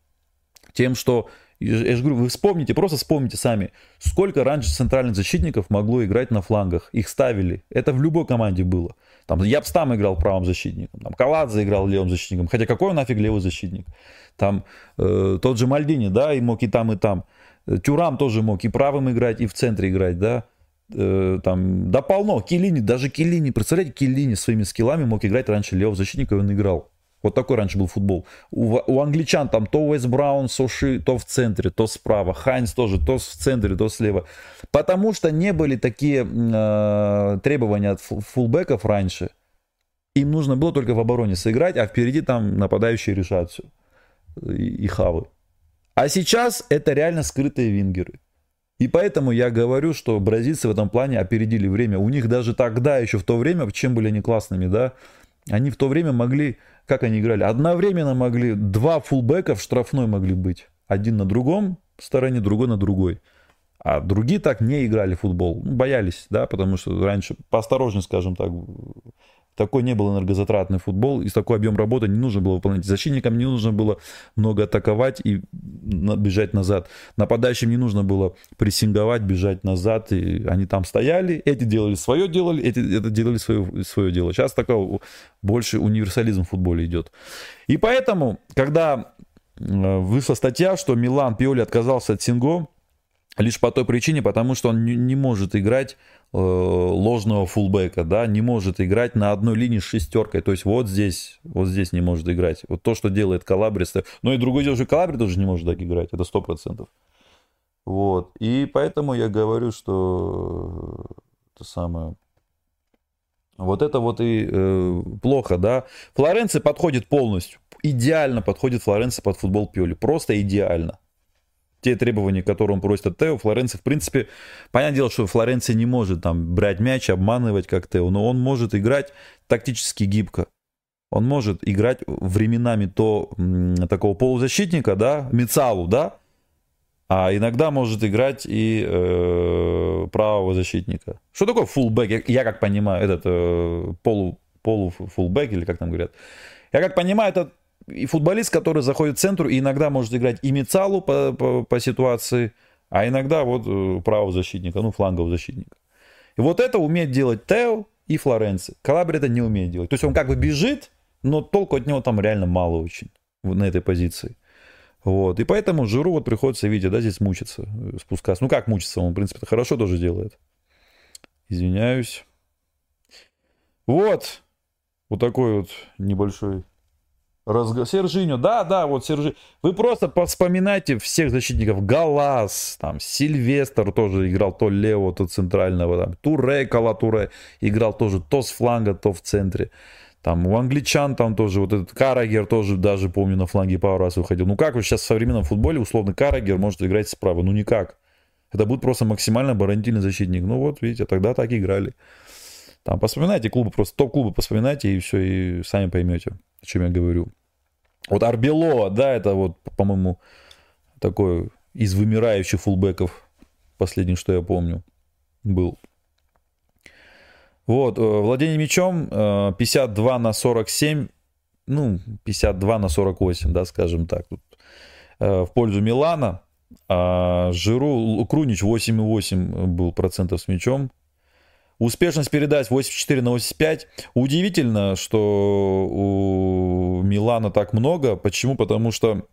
тем, что я же говорю, вы вспомните, просто вспомните сами, сколько раньше центральных защитников могло играть на флангах. Их ставили. Это в любой команде было. Там Япстам играл правым защитником, там Каладзе играл левым защитником. Хотя какой он нафиг левый защитник? Там э, тот же Мальдини, да, и мог и там, и там. Тюрам тоже мог и правым играть, и в центре играть, да. Э, там, да полно. Килини, даже Килини, представляете, Килини своими скиллами мог играть раньше левого защитника, и он играл. Вот такой раньше был футбол. У, у англичан там то Уэс Браун, Соши, то в центре, то справа. Хайнс тоже то в центре, то слева. Потому что не были такие э, требования от фулбеков раньше. Им нужно было только в обороне сыграть, а впереди там нападающие решат все. И, и хавы. А сейчас это реально скрытые вингеры. И поэтому я говорю, что бразильцы в этом плане опередили время. У них даже тогда, еще в то время, чем были они классными, да, они в то время могли как они играли? Одновременно могли, два фулбека в штрафной могли быть. Один на другом стороне, другой на другой. А другие так не играли в футбол. Ну, боялись, да, потому что раньше, поосторожнее, скажем так, такой не был энергозатратный футбол, и такой объем работы не нужно было выполнять. Защитникам не нужно было много атаковать и бежать назад. Нападающим не нужно было прессинговать, бежать назад. И они там стояли, эти делали свое, делали, эти это делали свое, свое дело. Сейчас такой больше универсализм в футболе идет. И поэтому, когда э, вышла статья, что Милан Пиоли отказался от Синго, лишь по той причине, потому что он не может играть Э, ложного фулбека, да, не может играть на одной линии с шестеркой, то есть вот здесь, вот здесь не может играть. Вот то, что делает Калабрис, но и другой дело, что Калабри тоже не может так играть, это сто процентов. Вот, и поэтому я говорю, что это самое, вот это вот и э, плохо, да. Флоренция подходит полностью, идеально подходит Флоренция под футбол Пиоли, просто идеально те требования, которые он просит от Тео, Флоренция, в принципе, понятное дело, что Флоренция не может там брать мяч, обманывать как Тео, но он может играть тактически гибко. Он может играть временами то такого полузащитника, да, Мицалу, да, а иногда может играть и э, правого защитника. Что такое фулбэк? Я, я как понимаю, этот э, полу, полу фулбэк или как там говорят. Я как понимаю, это и футболист, который заходит в центр и иногда может играть и Мицалу по, по, по ситуации, а иногда вот э, правого защитника, ну, флангового защитника. И вот это умеет делать Тео и Флоренци. Калабри это не умеет делать. То есть он как бы бежит, но толку от него там реально мало очень на этой позиции. Вот. И поэтому Жиру вот приходится, видите, да, здесь мучиться, э, спускаться. Ну как мучиться, он, в принципе, хорошо тоже делает. Извиняюсь. Вот. Вот такой вот небольшой Разго... Сержиню, да, да, вот Сержи. Вы просто вспоминайте всех защитников. Галас, там, Сильвестр тоже играл то лево, то центрального. Там, Туре, Калатуре играл тоже то с фланга, то в центре. Там у англичан там тоже, вот этот Карагер тоже даже, помню, на фланге пару раз выходил. Ну как вы сейчас в современном футболе, условно, Карагер может играть справа? Ну никак. Это будет просто максимально оборонительный защитник. Ну вот, видите, тогда так играли. Там вспоминайте клубы, просто топ-клубы вспоминайте и все, и сами поймете, о чем я говорю. Вот Арбело, да, это вот, по-моему, такой из вымирающих фулбеков, последний, что я помню, был. Вот, э, владение мячом 52 э, на 47, ну, 52 на 48, да, скажем так, тут, э, в пользу Милана. А Жиру, Крунич 8,8 был процентов с мячом, Успешность передач 84 на 85. Удивительно, что у Милана так много. Почему? Потому что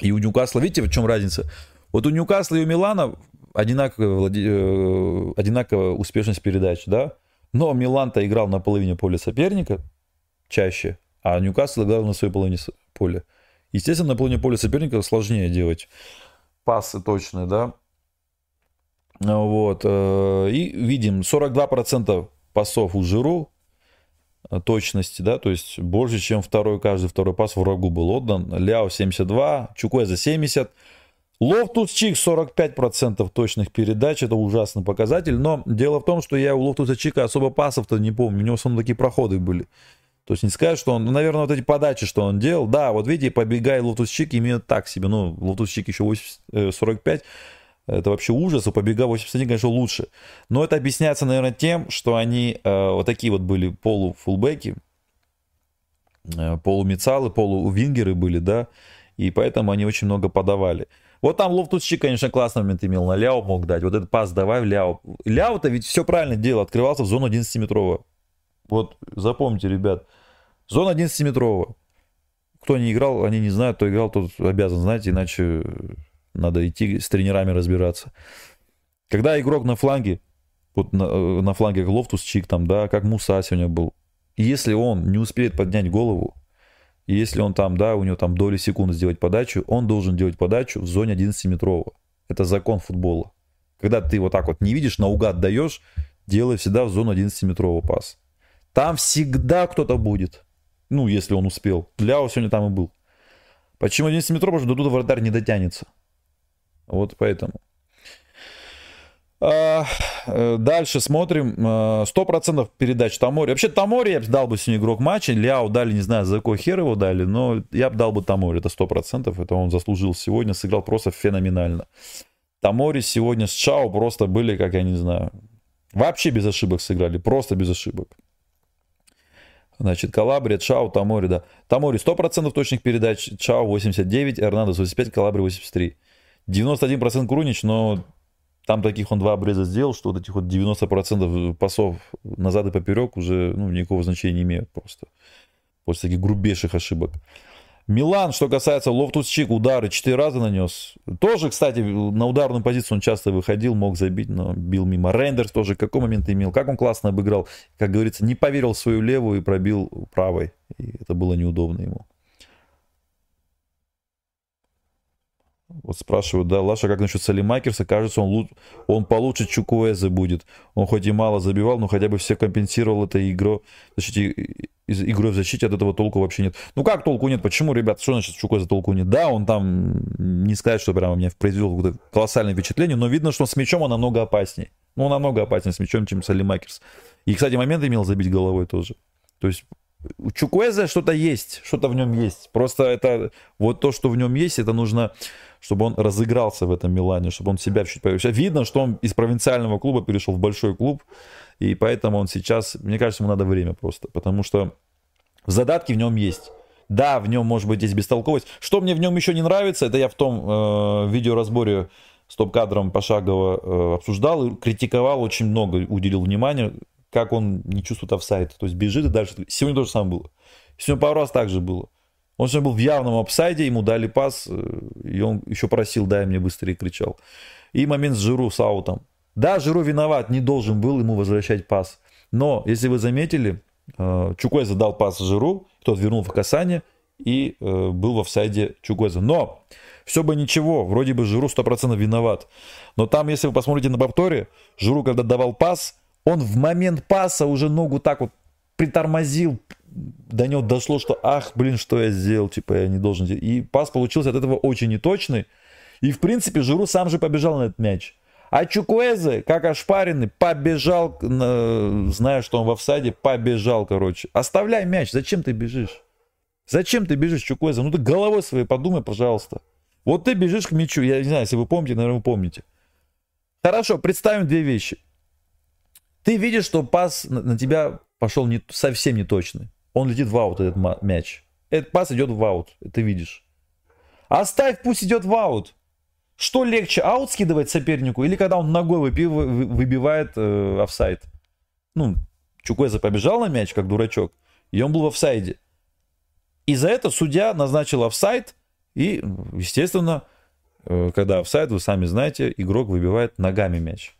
и у Ньюкасла, видите, в чем разница? Вот у Ньюкасла и у Милана одинаковая, владе... Э, одинаковая успешность передач, да? Но Милан-то играл на половине поля соперника чаще, а Ньюкасл играл на своей половине поля. Естественно, на половине поля соперника сложнее делать пасы точные, да. Вот. Э, и видим 42% пасов у Жиру, э, точности, да, то есть больше, чем второй, каждый второй пас врагу был отдан. Ляо 72, Чукуэза 70, Лофтус Чик 45% точных передач, это ужасный показатель, но дело в том, что я у Лофтуса Чика особо пасов-то не помню, у него в такие проходы были. То есть не сказать, что он, ну, наверное, вот эти подачи, что он делал, да, вот видите, Побега и Лофтус Чик имеет так себе, ну, Лофтус Чик еще 80, 45, э, это вообще ужас, у побега 81, конечно, лучше. Но это объясняется, наверное, тем, что они э, вот такие вот были полуфулбеки, э, полумицалы, полувингеры были, да, и поэтому они очень много подавали. Вот там Лофтусчик, конечно, классный момент имел, на Ляо мог дать. Вот этот пас давай в Ляо. Ляо-то ведь все правильно делал, открывался в зону 11-метрового. Вот запомните, ребят, зона 11-метрового. Кто не играл, они не знают, кто играл, тот обязан знать, иначе надо идти с тренерами разбираться. Когда игрок на фланге, вот на, э, на фланге Лофтус Чик там, да, как Муса сегодня был, если он не успеет поднять голову, если он там, да, у него там доли секунды сделать подачу, он должен делать подачу в зоне 11-метрового. Это закон футбола. Когда ты вот так вот не видишь, наугад даешь, делай всегда в зону 11-метрового пас. Там всегда кто-то будет. Ну, если он успел. Ляо сегодня там и был. Почему 11 метров? Потому что до туда вратарь не дотянется. Вот поэтому. А, э, дальше смотрим. 100% а, передач Тамори. Вообще Тамори я бы дал бы сегодня игрок матча. Ляо дали, не знаю, за какой хер его дали, но я бы дал бы Тамори. Это 100%. Это он заслужил сегодня. Сыграл просто феноменально. Тамори сегодня с Чао просто были, как я не знаю, вообще без ошибок сыграли. Просто без ошибок. Значит, Калабрия, Чао, Томори, да. Томори 100% точных передач, Чао 89, Эрнандес 85, Калабрия 83. 91% Крунич, но там таких он два обреза сделал, что вот этих вот 90% пасов назад и поперек уже ну, никакого значения не имеют просто. После таких грубейших ошибок. Милан, что касается Лофтус-Чик, удары 4 раза нанес. Тоже, кстати, на ударную позицию он часто выходил, мог забить, но бил мимо. Рейндерс тоже какой момент имел, как он классно обыграл. Как говорится, не поверил в свою левую и пробил правой. И это было неудобно ему. Вот спрашивают, да, Лаша, как насчет Салимакерса? Кажется, он, он получше Чукуэза будет. Он хоть и мало забивал, но хотя бы все компенсировал это игру, защите, игрой в защите, от этого толку вообще нет. Ну как толку нет? Почему, ребят, что значит Чукуэза толку нет? Да, он там, не сказать, что прямо меня произвел колоссальное впечатление, но видно, что с мячом он намного опаснее. Ну, он намного опаснее с мячом, чем Салимакерс. И, кстати, момент имел забить головой тоже. То есть у Чукуэза что-то есть, что-то в нем есть. Просто это вот то, что в нем есть, это нужно чтобы он разыгрался в этом Милане, чтобы он себя чуть повыше. Видно, что он из провинциального клуба перешел в большой клуб, и поэтому он сейчас, мне кажется, ему надо время просто, потому что задатки в нем есть. Да, в нем может быть есть бестолковость. Что мне в нем еще не нравится, это я в том э, видеоразборе с топ-кадром пошагово э, обсуждал и критиковал, очень много уделил внимания, как он не чувствует офсайд. То есть бежит и дальше. Сегодня тоже самое было. Сегодня пару раз так же было. Он же был в явном апсайде, ему дали пас, э, и он еще просил, дай мне быстрее, кричал. И момент с Жиру с аутом. Да, Жиру виноват, не должен был ему возвращать пас. Но, если вы заметили, э, Чукуэза дал пас Жиру, тот вернул в касание и э, был в офсайде Чукуэза. Но, все бы ничего, вроде бы Жиру 100% виноват. Но там, если вы посмотрите на повторе, Жиру, когда давал пас, он в момент паса уже ногу так вот притормозил, до него дошло, что ах, блин, что я сделал, типа я не должен делать. И пас получился от этого очень неточный. И в принципе Жиру сам же побежал на этот мяч. А Чукуэзе, как ошпаренный, побежал, зная, что он в офсайде, побежал, короче. Оставляй мяч, зачем ты бежишь? Зачем ты бежишь, Чукуэзе? Ну ты головой своей подумай, пожалуйста. Вот ты бежишь к мячу, я не знаю, если вы помните, наверное, вы помните. Хорошо, представим две вещи. Ты видишь, что пас на тебя пошел не, совсем не точный. Он летит в аут, этот мяч. Этот пас идет в аут, ты видишь. Оставь, пусть идет в аут. Что легче, аут скидывать сопернику или когда он ногой выбивает э, офсайд? Ну, Чукуэза побежал на мяч, как дурачок, и он был в офсайде. И за это судья назначил офсайд, и, естественно, э, когда офсайд, вы сами знаете, игрок выбивает ногами мяч.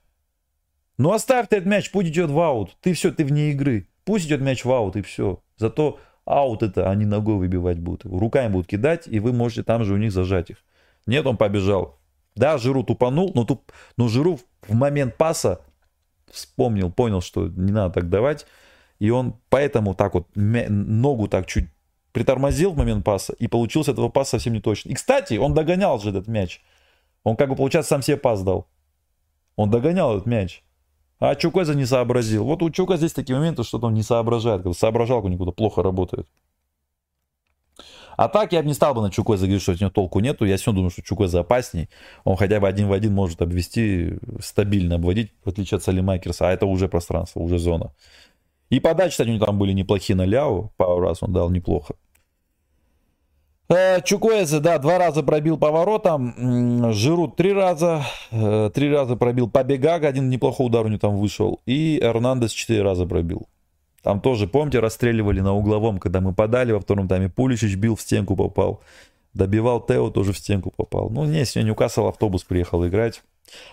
Ну оставь ты этот мяч, пусть идет в аут. Ты все, ты вне игры. Пусть идет мяч в аут и все. Зато аут это они ногой выбивать будут. Руками будут кидать, и вы можете там же у них зажать их. Нет, он побежал. Да, Жиру тупанул, но, туп... но Жиру в момент паса вспомнил, понял, что не надо так давать. И он поэтому так вот ногу так чуть притормозил в момент паса, и получился этого паса совсем не точно. И, кстати, он догонял же этот мяч. Он, как бы, получается, сам себе пас дал. Он догонял этот мяч. А Чукоза не сообразил. Вот у Чука здесь такие моменты, что он не соображает. Когда соображалка никуда плохо работает. А так я бы не стал бы на Чукоза говорить, что от него толку нету. Я все думаю, что Чукоза опасней. Он хотя бы один в один может обвести, стабильно обводить, в отличие от Салимакерса. А это уже пространство, уже зона. И подачи, кстати, у него там были неплохие на Ляо. Пару раз он дал неплохо. Э, Чукуэзе, да, два раза пробил поворотом. Жирут три раза. Э, три раза пробил Побегага. Один неплохой удар у него там вышел. И Эрнандес четыре раза пробил. Там тоже, помните, расстреливали на угловом, когда мы подали во втором тайме. Пуличич бил в стенку, попал. Добивал Тео, тоже в стенку попал. Ну, не, сегодня Ньюкасл автобус приехал играть.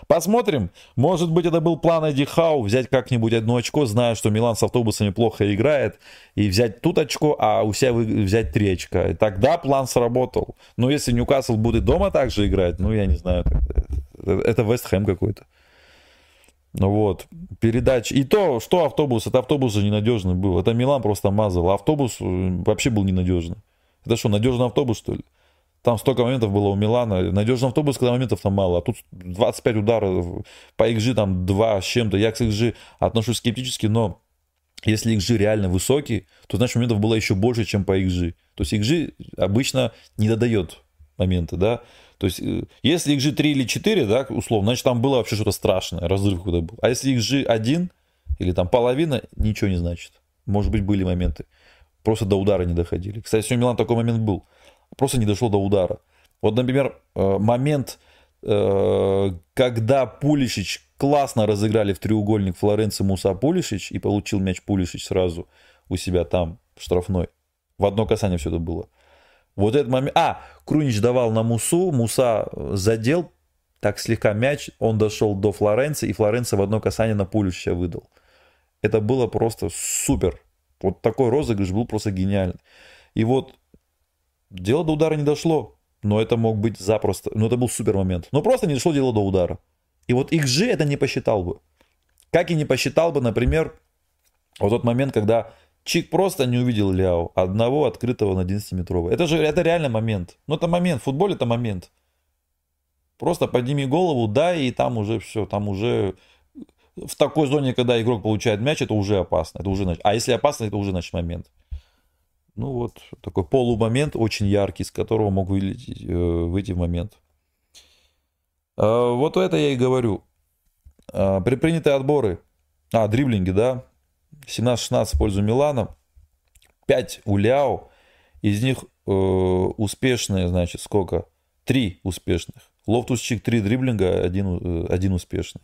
Посмотрим. Может быть, это был план Эдди Хау, взять как-нибудь одно очко, зная, что Милан с автобусами плохо играет, и взять тут очко, а у себя взять три очка. И тогда план сработал. Но если Ньюкасл будет дома также играть, ну, я не знаю, это Вест Хэм какой-то. Ну вот, передача. И то, что автобус, это автобус же ненадежный был. Это Милан просто мазал. Автобус э, вообще был ненадежный. Это что, надежный автобус, что ли? Там столько моментов было у Милана. Надежный автобус, когда моментов там мало. А тут 25 ударов. По XG там 2 с чем-то. Я к XG отношусь скептически, но если XG реально высокий, то значит моментов было еще больше, чем по XG. То есть XG обычно не додает моменты, да. То есть э, если XG 3 или 4, да, условно, значит там было вообще что-то страшное, разрыв куда был. А если XG 1 или там половина, ничего не значит. Может быть, были моменты. Просто до удара не доходили. Кстати, сегодня Милан такой момент был просто не дошло до удара. Вот, например, э, момент, э, когда Пулишич классно разыграли в треугольник Флоренци Муса Пулишич и получил мяч Пулишич сразу у себя там, штрафной. В одно касание все это было. Вот этот момент... А, Крунич давал на Мусу, Муса задел, так слегка мяч, он дошел до Флоренции, и Флоренция в одно касание на Пулишича выдал. Это было просто супер. Вот такой розыгрыш был просто гениальный. И вот Дело до удара не дошло, но это мог быть запросто, но это был супер момент. Но просто не дошло дело до удара. И вот XG это не посчитал бы. Как и не посчитал бы, например, вот тот момент, когда Чик просто не увидел Ляо, одного открытого на 11-метровый. Это же это реально момент. Ну это момент, в футболе это момент. Просто подними голову, да, и там уже все, там уже в такой зоне, когда игрок получает мяч, это уже опасно. Это уже, а если опасно, это уже значит момент. Ну вот, такой полумомент очень яркий, с которого мог э, выйти в момент. А, вот это я и говорю. А, Предпринятые отборы. А, дриблинги, да. 17-16 в пользу Милана. 5 у Ляо. Из них э, успешные, значит, сколько? 3 успешных. Лофтус-Чик 3 дриблинга, один, э, один успешный.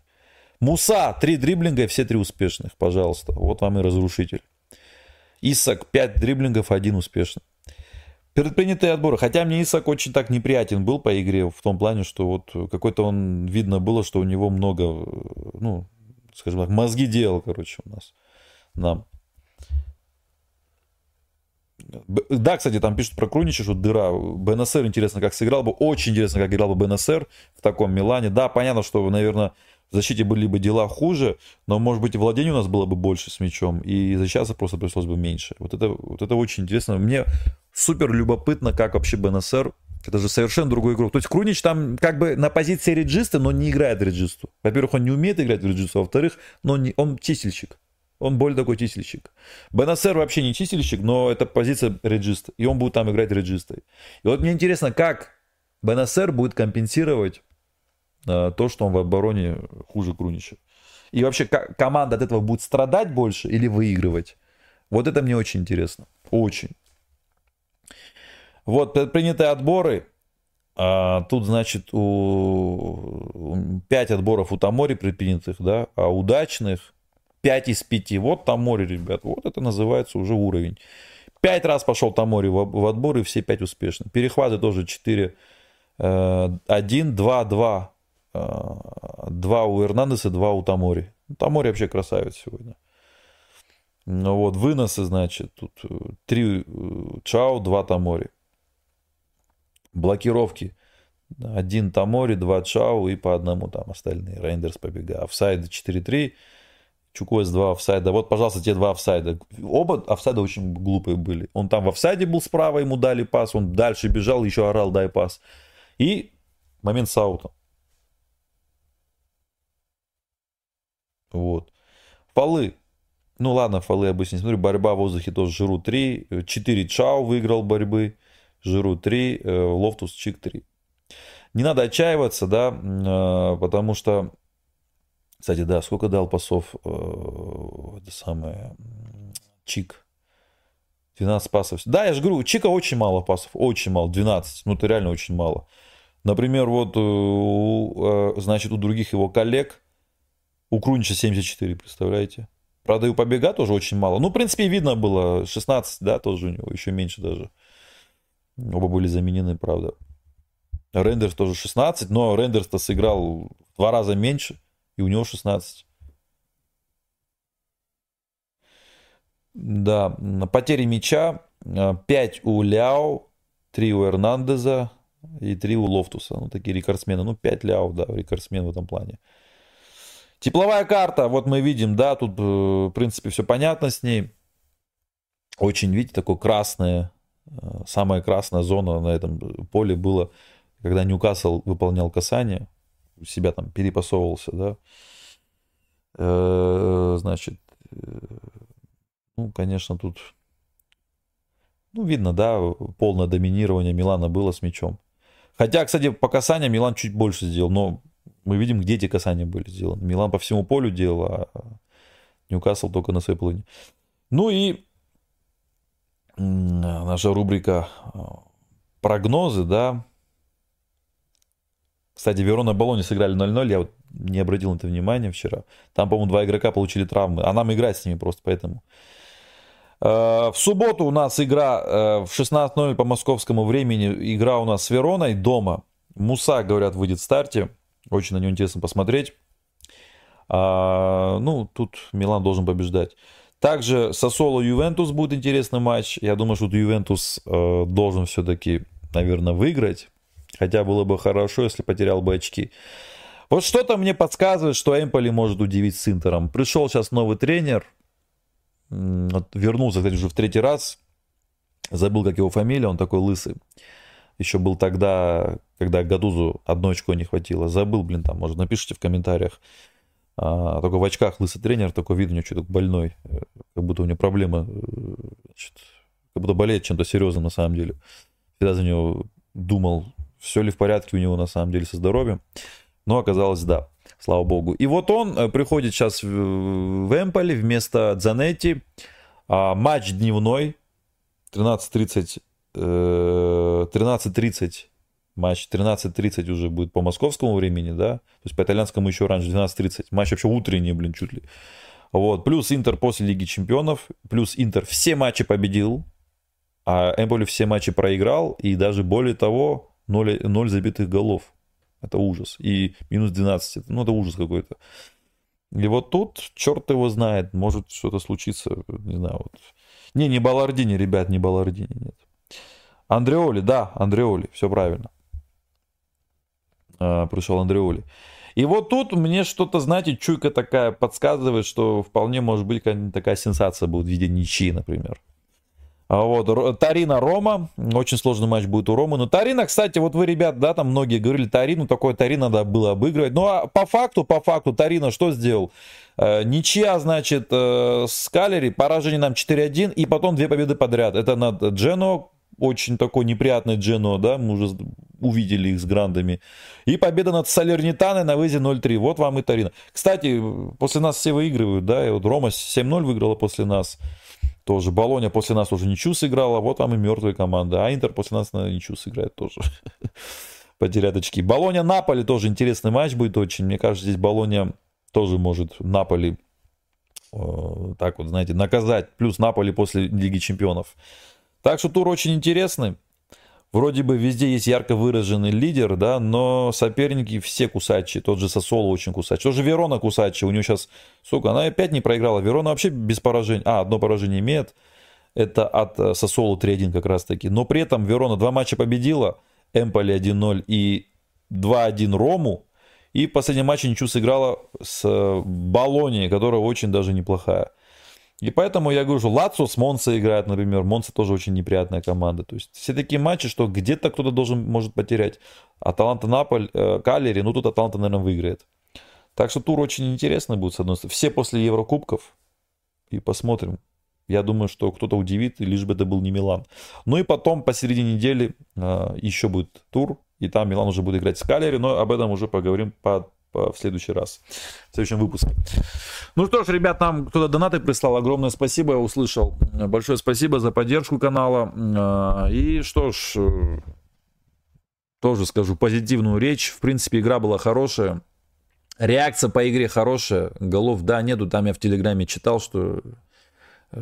Муса 3 дриблинга, все 3 успешных, пожалуйста. Вот вам и разрушитель. Исак 5 дриблингов, один успешный. Предпринятые отборы. Хотя мне Исак очень так неприятен был по игре в том плане, что вот какой-то он, видно было, что у него много, ну, скажем так, мозги делал, короче, у нас, нам. Да, кстати, там пишут про Крунича, что дыра. БНСР интересно, как сыграл бы. Очень интересно, как играл бы БНСР в таком Милане. Да, понятно, что, наверное, в защите были бы дела хуже, но, может быть, владение у нас было бы больше с мячом, и защищаться просто пришлось бы меньше. Вот это, вот это очень интересно. Мне супер любопытно, как вообще БНСР это же совершенно другой игрок. То есть Крунич там как бы на позиции реджиста, но не играет реджисту. Во-первых, он не умеет играть в реджисту, во-вторых, но не, он чистильщик. Он более такой чистильщик. Бенасер вообще не чистильщик, но это позиция реджиста. И он будет там играть реджистой. И вот мне интересно, как Бенасер будет компенсировать то, что он в обороне хуже Крунича. И вообще команда от этого будет страдать больше или выигрывать? Вот это мне очень интересно. Очень. Вот, принятые отборы. А, тут, значит, у 5 отборов у Тамори предпринятых, да, а удачных 5 из 5. Вот Тамори, ребят, вот это называется уже уровень. 5 раз пошел Тамори в, отбор, и все 5 успешно. Перехваты тоже 4, 1, 2, 2 Два у Эрнандеса, два у Тамори. Ну, Тамори вообще красавец сегодня. Ну вот, выносы, значит, тут э, три э, Чао, два Тамори. Блокировки. Один Тамори, два Чао и по одному там остальные. Рейндерс побега. Офсайды 4-3. Чукуэзе два офсайда. Вот, пожалуйста, те два офсайда. Оба офсайда очень глупые были. Он там в офсайде был справа, ему дали пас. Он дальше бежал, еще орал, дай пас. И момент с аутом. Вот. Фолы. Ну ладно, фолы обычно не смотрю. Борьба в воздухе тоже Жиру 3. 4 Чао выиграл борьбы. Жиру 3. Э, Лофтус Чик 3. Не надо отчаиваться, да, э, потому что, кстати, да, сколько дал пасов э, это самое Чик? 12 пасов. Да, я же говорю, у Чика очень мало пасов, очень мало, 12, ну это реально очень мало. Например, вот, значит, у других его коллег у Крунича 74, представляете? Правда, и у Побега тоже очень мало. Ну, в принципе, видно было. 16, да, тоже у него, еще меньше даже. Оба были заменены, правда. Рендерс тоже 16, но Рендерс-то сыграл в два раза меньше, и у него 16. Да, потери мяча 5 у Ляо, 3 у Эрнандеза и 3 у Лофтуса. Ну, такие рекордсмены. Ну, 5 Ляо, да, рекордсмен в этом плане. Тепловая карта, вот мы видим, да, тут, э, в принципе, все понятно с ней. Очень, видите, такое красное, э, самая красная зона на этом поле было, когда Ньюкасл выполнял касание, себя там перепасовывался, да. Э, значит, ну, конечно, тут, ну, видно, да, полное доминирование Милана было с мячом. Хотя, кстати, по касанию Милан чуть больше сделал, но мы видим, где эти касания были сделаны. Милан по всему полю делал, а Ньюкасл только на своей половине. Ну и наша рубрика а, прогнозы, да. Кстати, Верона Болони сыграли 0-0, я вот не обратил на это внимание вчера. Там, по-моему, два игрока получили травмы, а нам играть с ними просто поэтому. А, в субботу у нас игра а, в 16.00 по московскому времени. Игра у нас с Вероной дома. Муса, говорят, выйдет в старте. Очень на него интересно посмотреть. А, ну, тут Милан должен побеждать. Также Сосоло Ювентус будет интересный матч. Я думаю, что Ювентус э, должен все-таки, наверное, выиграть. Хотя было бы хорошо, если потерял бы очки. Вот что-то мне подсказывает, что Эмполи может удивить с Интером. Пришел сейчас новый тренер. Вернулся, кстати, уже в третий раз. Забыл, как его фамилия, он такой лысый. Еще был тогда, когда Гадузу одной очко не хватило. Забыл, блин, там, может, напишите в комментариях. А, только в очках лысый тренер, такой вид у него что-то больной. Э, как будто у него проблемы, э, значит, как будто болеет чем-то серьезным на самом деле. Всегда за него думал, все ли в порядке у него на самом деле со здоровьем. Но оказалось, да, слава богу. И вот он э, приходит сейчас в, в Эмполи вместо Дзанетти. А, матч дневной, 13.30 13.30 матч, 13.30 уже будет по московскому времени, да, то есть по итальянскому еще раньше, 12.30, матч вообще утренний, блин, чуть ли. Вот, плюс Интер после Лиги Чемпионов, плюс Интер все матчи победил, а Эмполи все матчи проиграл, и даже более того, 0, 0 забитых голов. Это ужас. И минус 12, ну это ужас какой-то. И вот тут, черт его знает, может что-то случиться, не знаю, вот. Не, не Балардини, ребят, не Балардини, нет. Андреоли, да, Андреоли, все правильно. А, пришел Андреоли. И вот тут мне что-то, знаете, чуйка такая подсказывает, что вполне может быть такая сенсация будет в виде ничьи, например. А вот, Тарина Рома, очень сложный матч будет у Ромы. Но Тарина, кстати, вот вы, ребят, да, там многие говорили, Тарину, такое Тарина надо было обыгрывать. Ну, а по факту, по факту, Тарина что сделал? Э, ничья, значит, э, с Калери, поражение нам 4-1, и потом две победы подряд. Это над Джено, очень такой неприятный Джено, да, мы уже увидели их с грандами. И победа над Салернитаной на выезде 0-3. Вот вам и Тарина. Кстати, после нас все выигрывают, да, и вот Рома 7-0 выиграла после нас. Тоже Болоня после нас уже ничью сыграла, вот вам и мертвая команда. А Интер после нас на ничью сыграет тоже. (laughs) Потеряет очки. Болоня Наполи тоже интересный матч будет очень. Мне кажется, здесь Болоня тоже может Наполи э, так вот, знаете, наказать. Плюс Наполи после Лиги Чемпионов. Так что тур очень интересный. вроде бы везде есть ярко выраженный лидер, да, но соперники все кусачие. Тот же Сосоло очень кусачий. Тоже Верона кусачий. У него сейчас, сука, она опять не проиграла. Верона вообще без поражений. А, одно поражение имеет. Это от э, Сосоло 3-1 как раз таки. Но при этом Верона два матча победила. Эмполи 1-0 и 2-1 Рому. И в последнем матче ничего сыграла с э, Болонией, которая очень даже неплохая. И поэтому я говорю, что Лацо с Монса играет, например. Монса тоже очень неприятная команда. То есть все такие матчи, что где-то кто-то должен, может потерять. Аталанта Наполь, э, Калери, ну тут Аталанта, наверное, выиграет. Так что тур очень интересный будет, с одной стороны. Все после Еврокубков. И посмотрим. Я думаю, что кто-то удивит, лишь бы это был не Милан. Ну и потом, посередине недели, э, еще будет тур. И там Милан уже будет играть с Калери. Но об этом уже поговорим по в следующий раз, в следующем выпуске. Ну что ж, ребят, нам кто-то донаты прислал. Огромное спасибо, я услышал. Большое спасибо за поддержку канала. А, и что ж, э, тоже скажу позитивную речь. В принципе, игра была хорошая. Реакция по игре хорошая. Голов, да, нету. Там я в Телеграме читал, что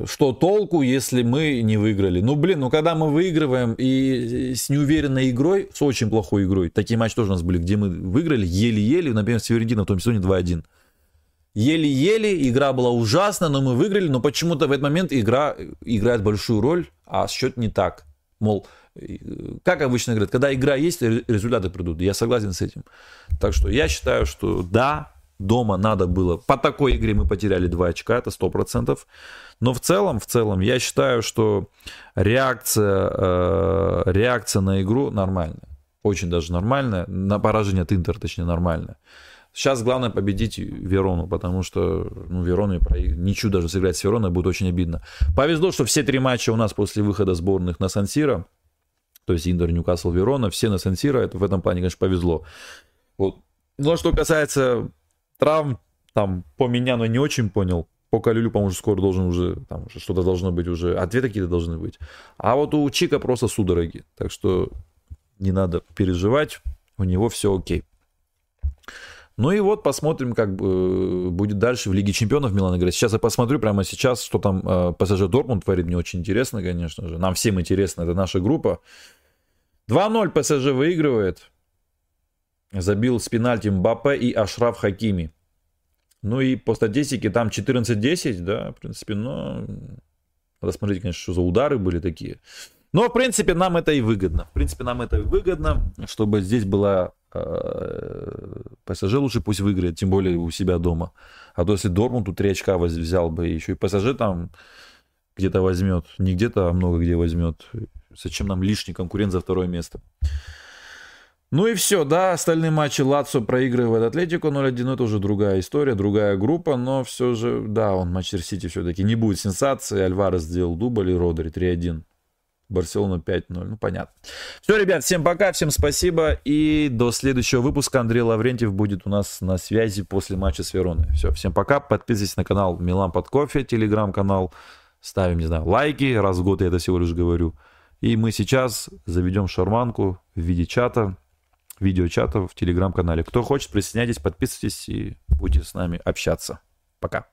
что толку, если мы не выиграли? Ну, блин, ну когда мы выигрываем и с неуверенной игрой, с очень плохой игрой, такие матчи тоже у нас были, где мы выиграли еле-еле, например, Севердина в том сезоне 2-1. Еле-еле, игра была ужасна, но мы выиграли, но почему-то в этот момент игра играет большую роль, а счет не так. Мол, как обычно говорят, когда игра есть, результаты придут. Я согласен с этим. Так что я считаю, что да, дома надо было. По такой игре мы потеряли 2 очка, это 100%. Но в целом, в целом, я считаю, что реакция, э, реакция на игру нормальная. Очень даже нормальная. На поражение от Интер, точнее, нормальная. Сейчас главное победить Верону, потому что ну, Верону ничего даже сыграть с Вероной будет очень обидно. Повезло, что все три матча у нас после выхода сборных на Сан-Сиро, то есть Интер, Ньюкасл, Верона, все на Сан-Сиро, это в этом плане, конечно, повезло. Вот. Но что касается травм, там, по меня, но не очень понял, по Калюлю, по-моему, скоро должен уже, там уже что-то должно быть уже, ответы какие-то должны быть. А вот у Чика просто судороги. Так что не надо переживать, у него все окей. Ну и вот посмотрим, как бы будет дальше в Лиге Чемпионов Милан играть. Сейчас я посмотрю прямо сейчас, что там э, ПСЖ Дортмунд творит. Мне очень интересно, конечно же. Нам всем интересно, это наша группа. 2-0 ПСЖ выигрывает. Забил с пенальти Мбаппе и Ашраф Хакими. Ну и по статистике там 14-10, да, в принципе, но надо смотреть, конечно, что за удары были такие. Но, в принципе, нам это и выгодно. В принципе, нам это и выгодно, чтобы здесь была э, ПСЖ лучше пусть выиграет, тем более у себя дома. А то если Дормунд тут 3 очка взял бы, еще и ПСЖ там где-то возьмет, не где-то, а много где возьмет. Зачем нам лишний конкурент за второе место? Ну и все, да, остальные матчи Лацо проигрывает Атлетику 0-1, это уже другая история, другая группа, но все же, да, он Манчестер Сити все-таки не будет сенсации, Альварес сделал дубль и Родри 3-1. Барселона 5-0, ну понятно. Все, ребят, всем пока, всем спасибо, и до следующего выпуска Андрей Лаврентьев будет у нас на связи после матча с Вероной. Все, всем пока, подписывайтесь на канал Милан под кофе, телеграм-канал, ставим, не знаю, лайки, раз в год я это всего лишь говорю. И мы сейчас заведем шарманку в виде чата, видеочата в телеграм-канале. Кто хочет, присоединяйтесь, подписывайтесь и будете с нами общаться. Пока.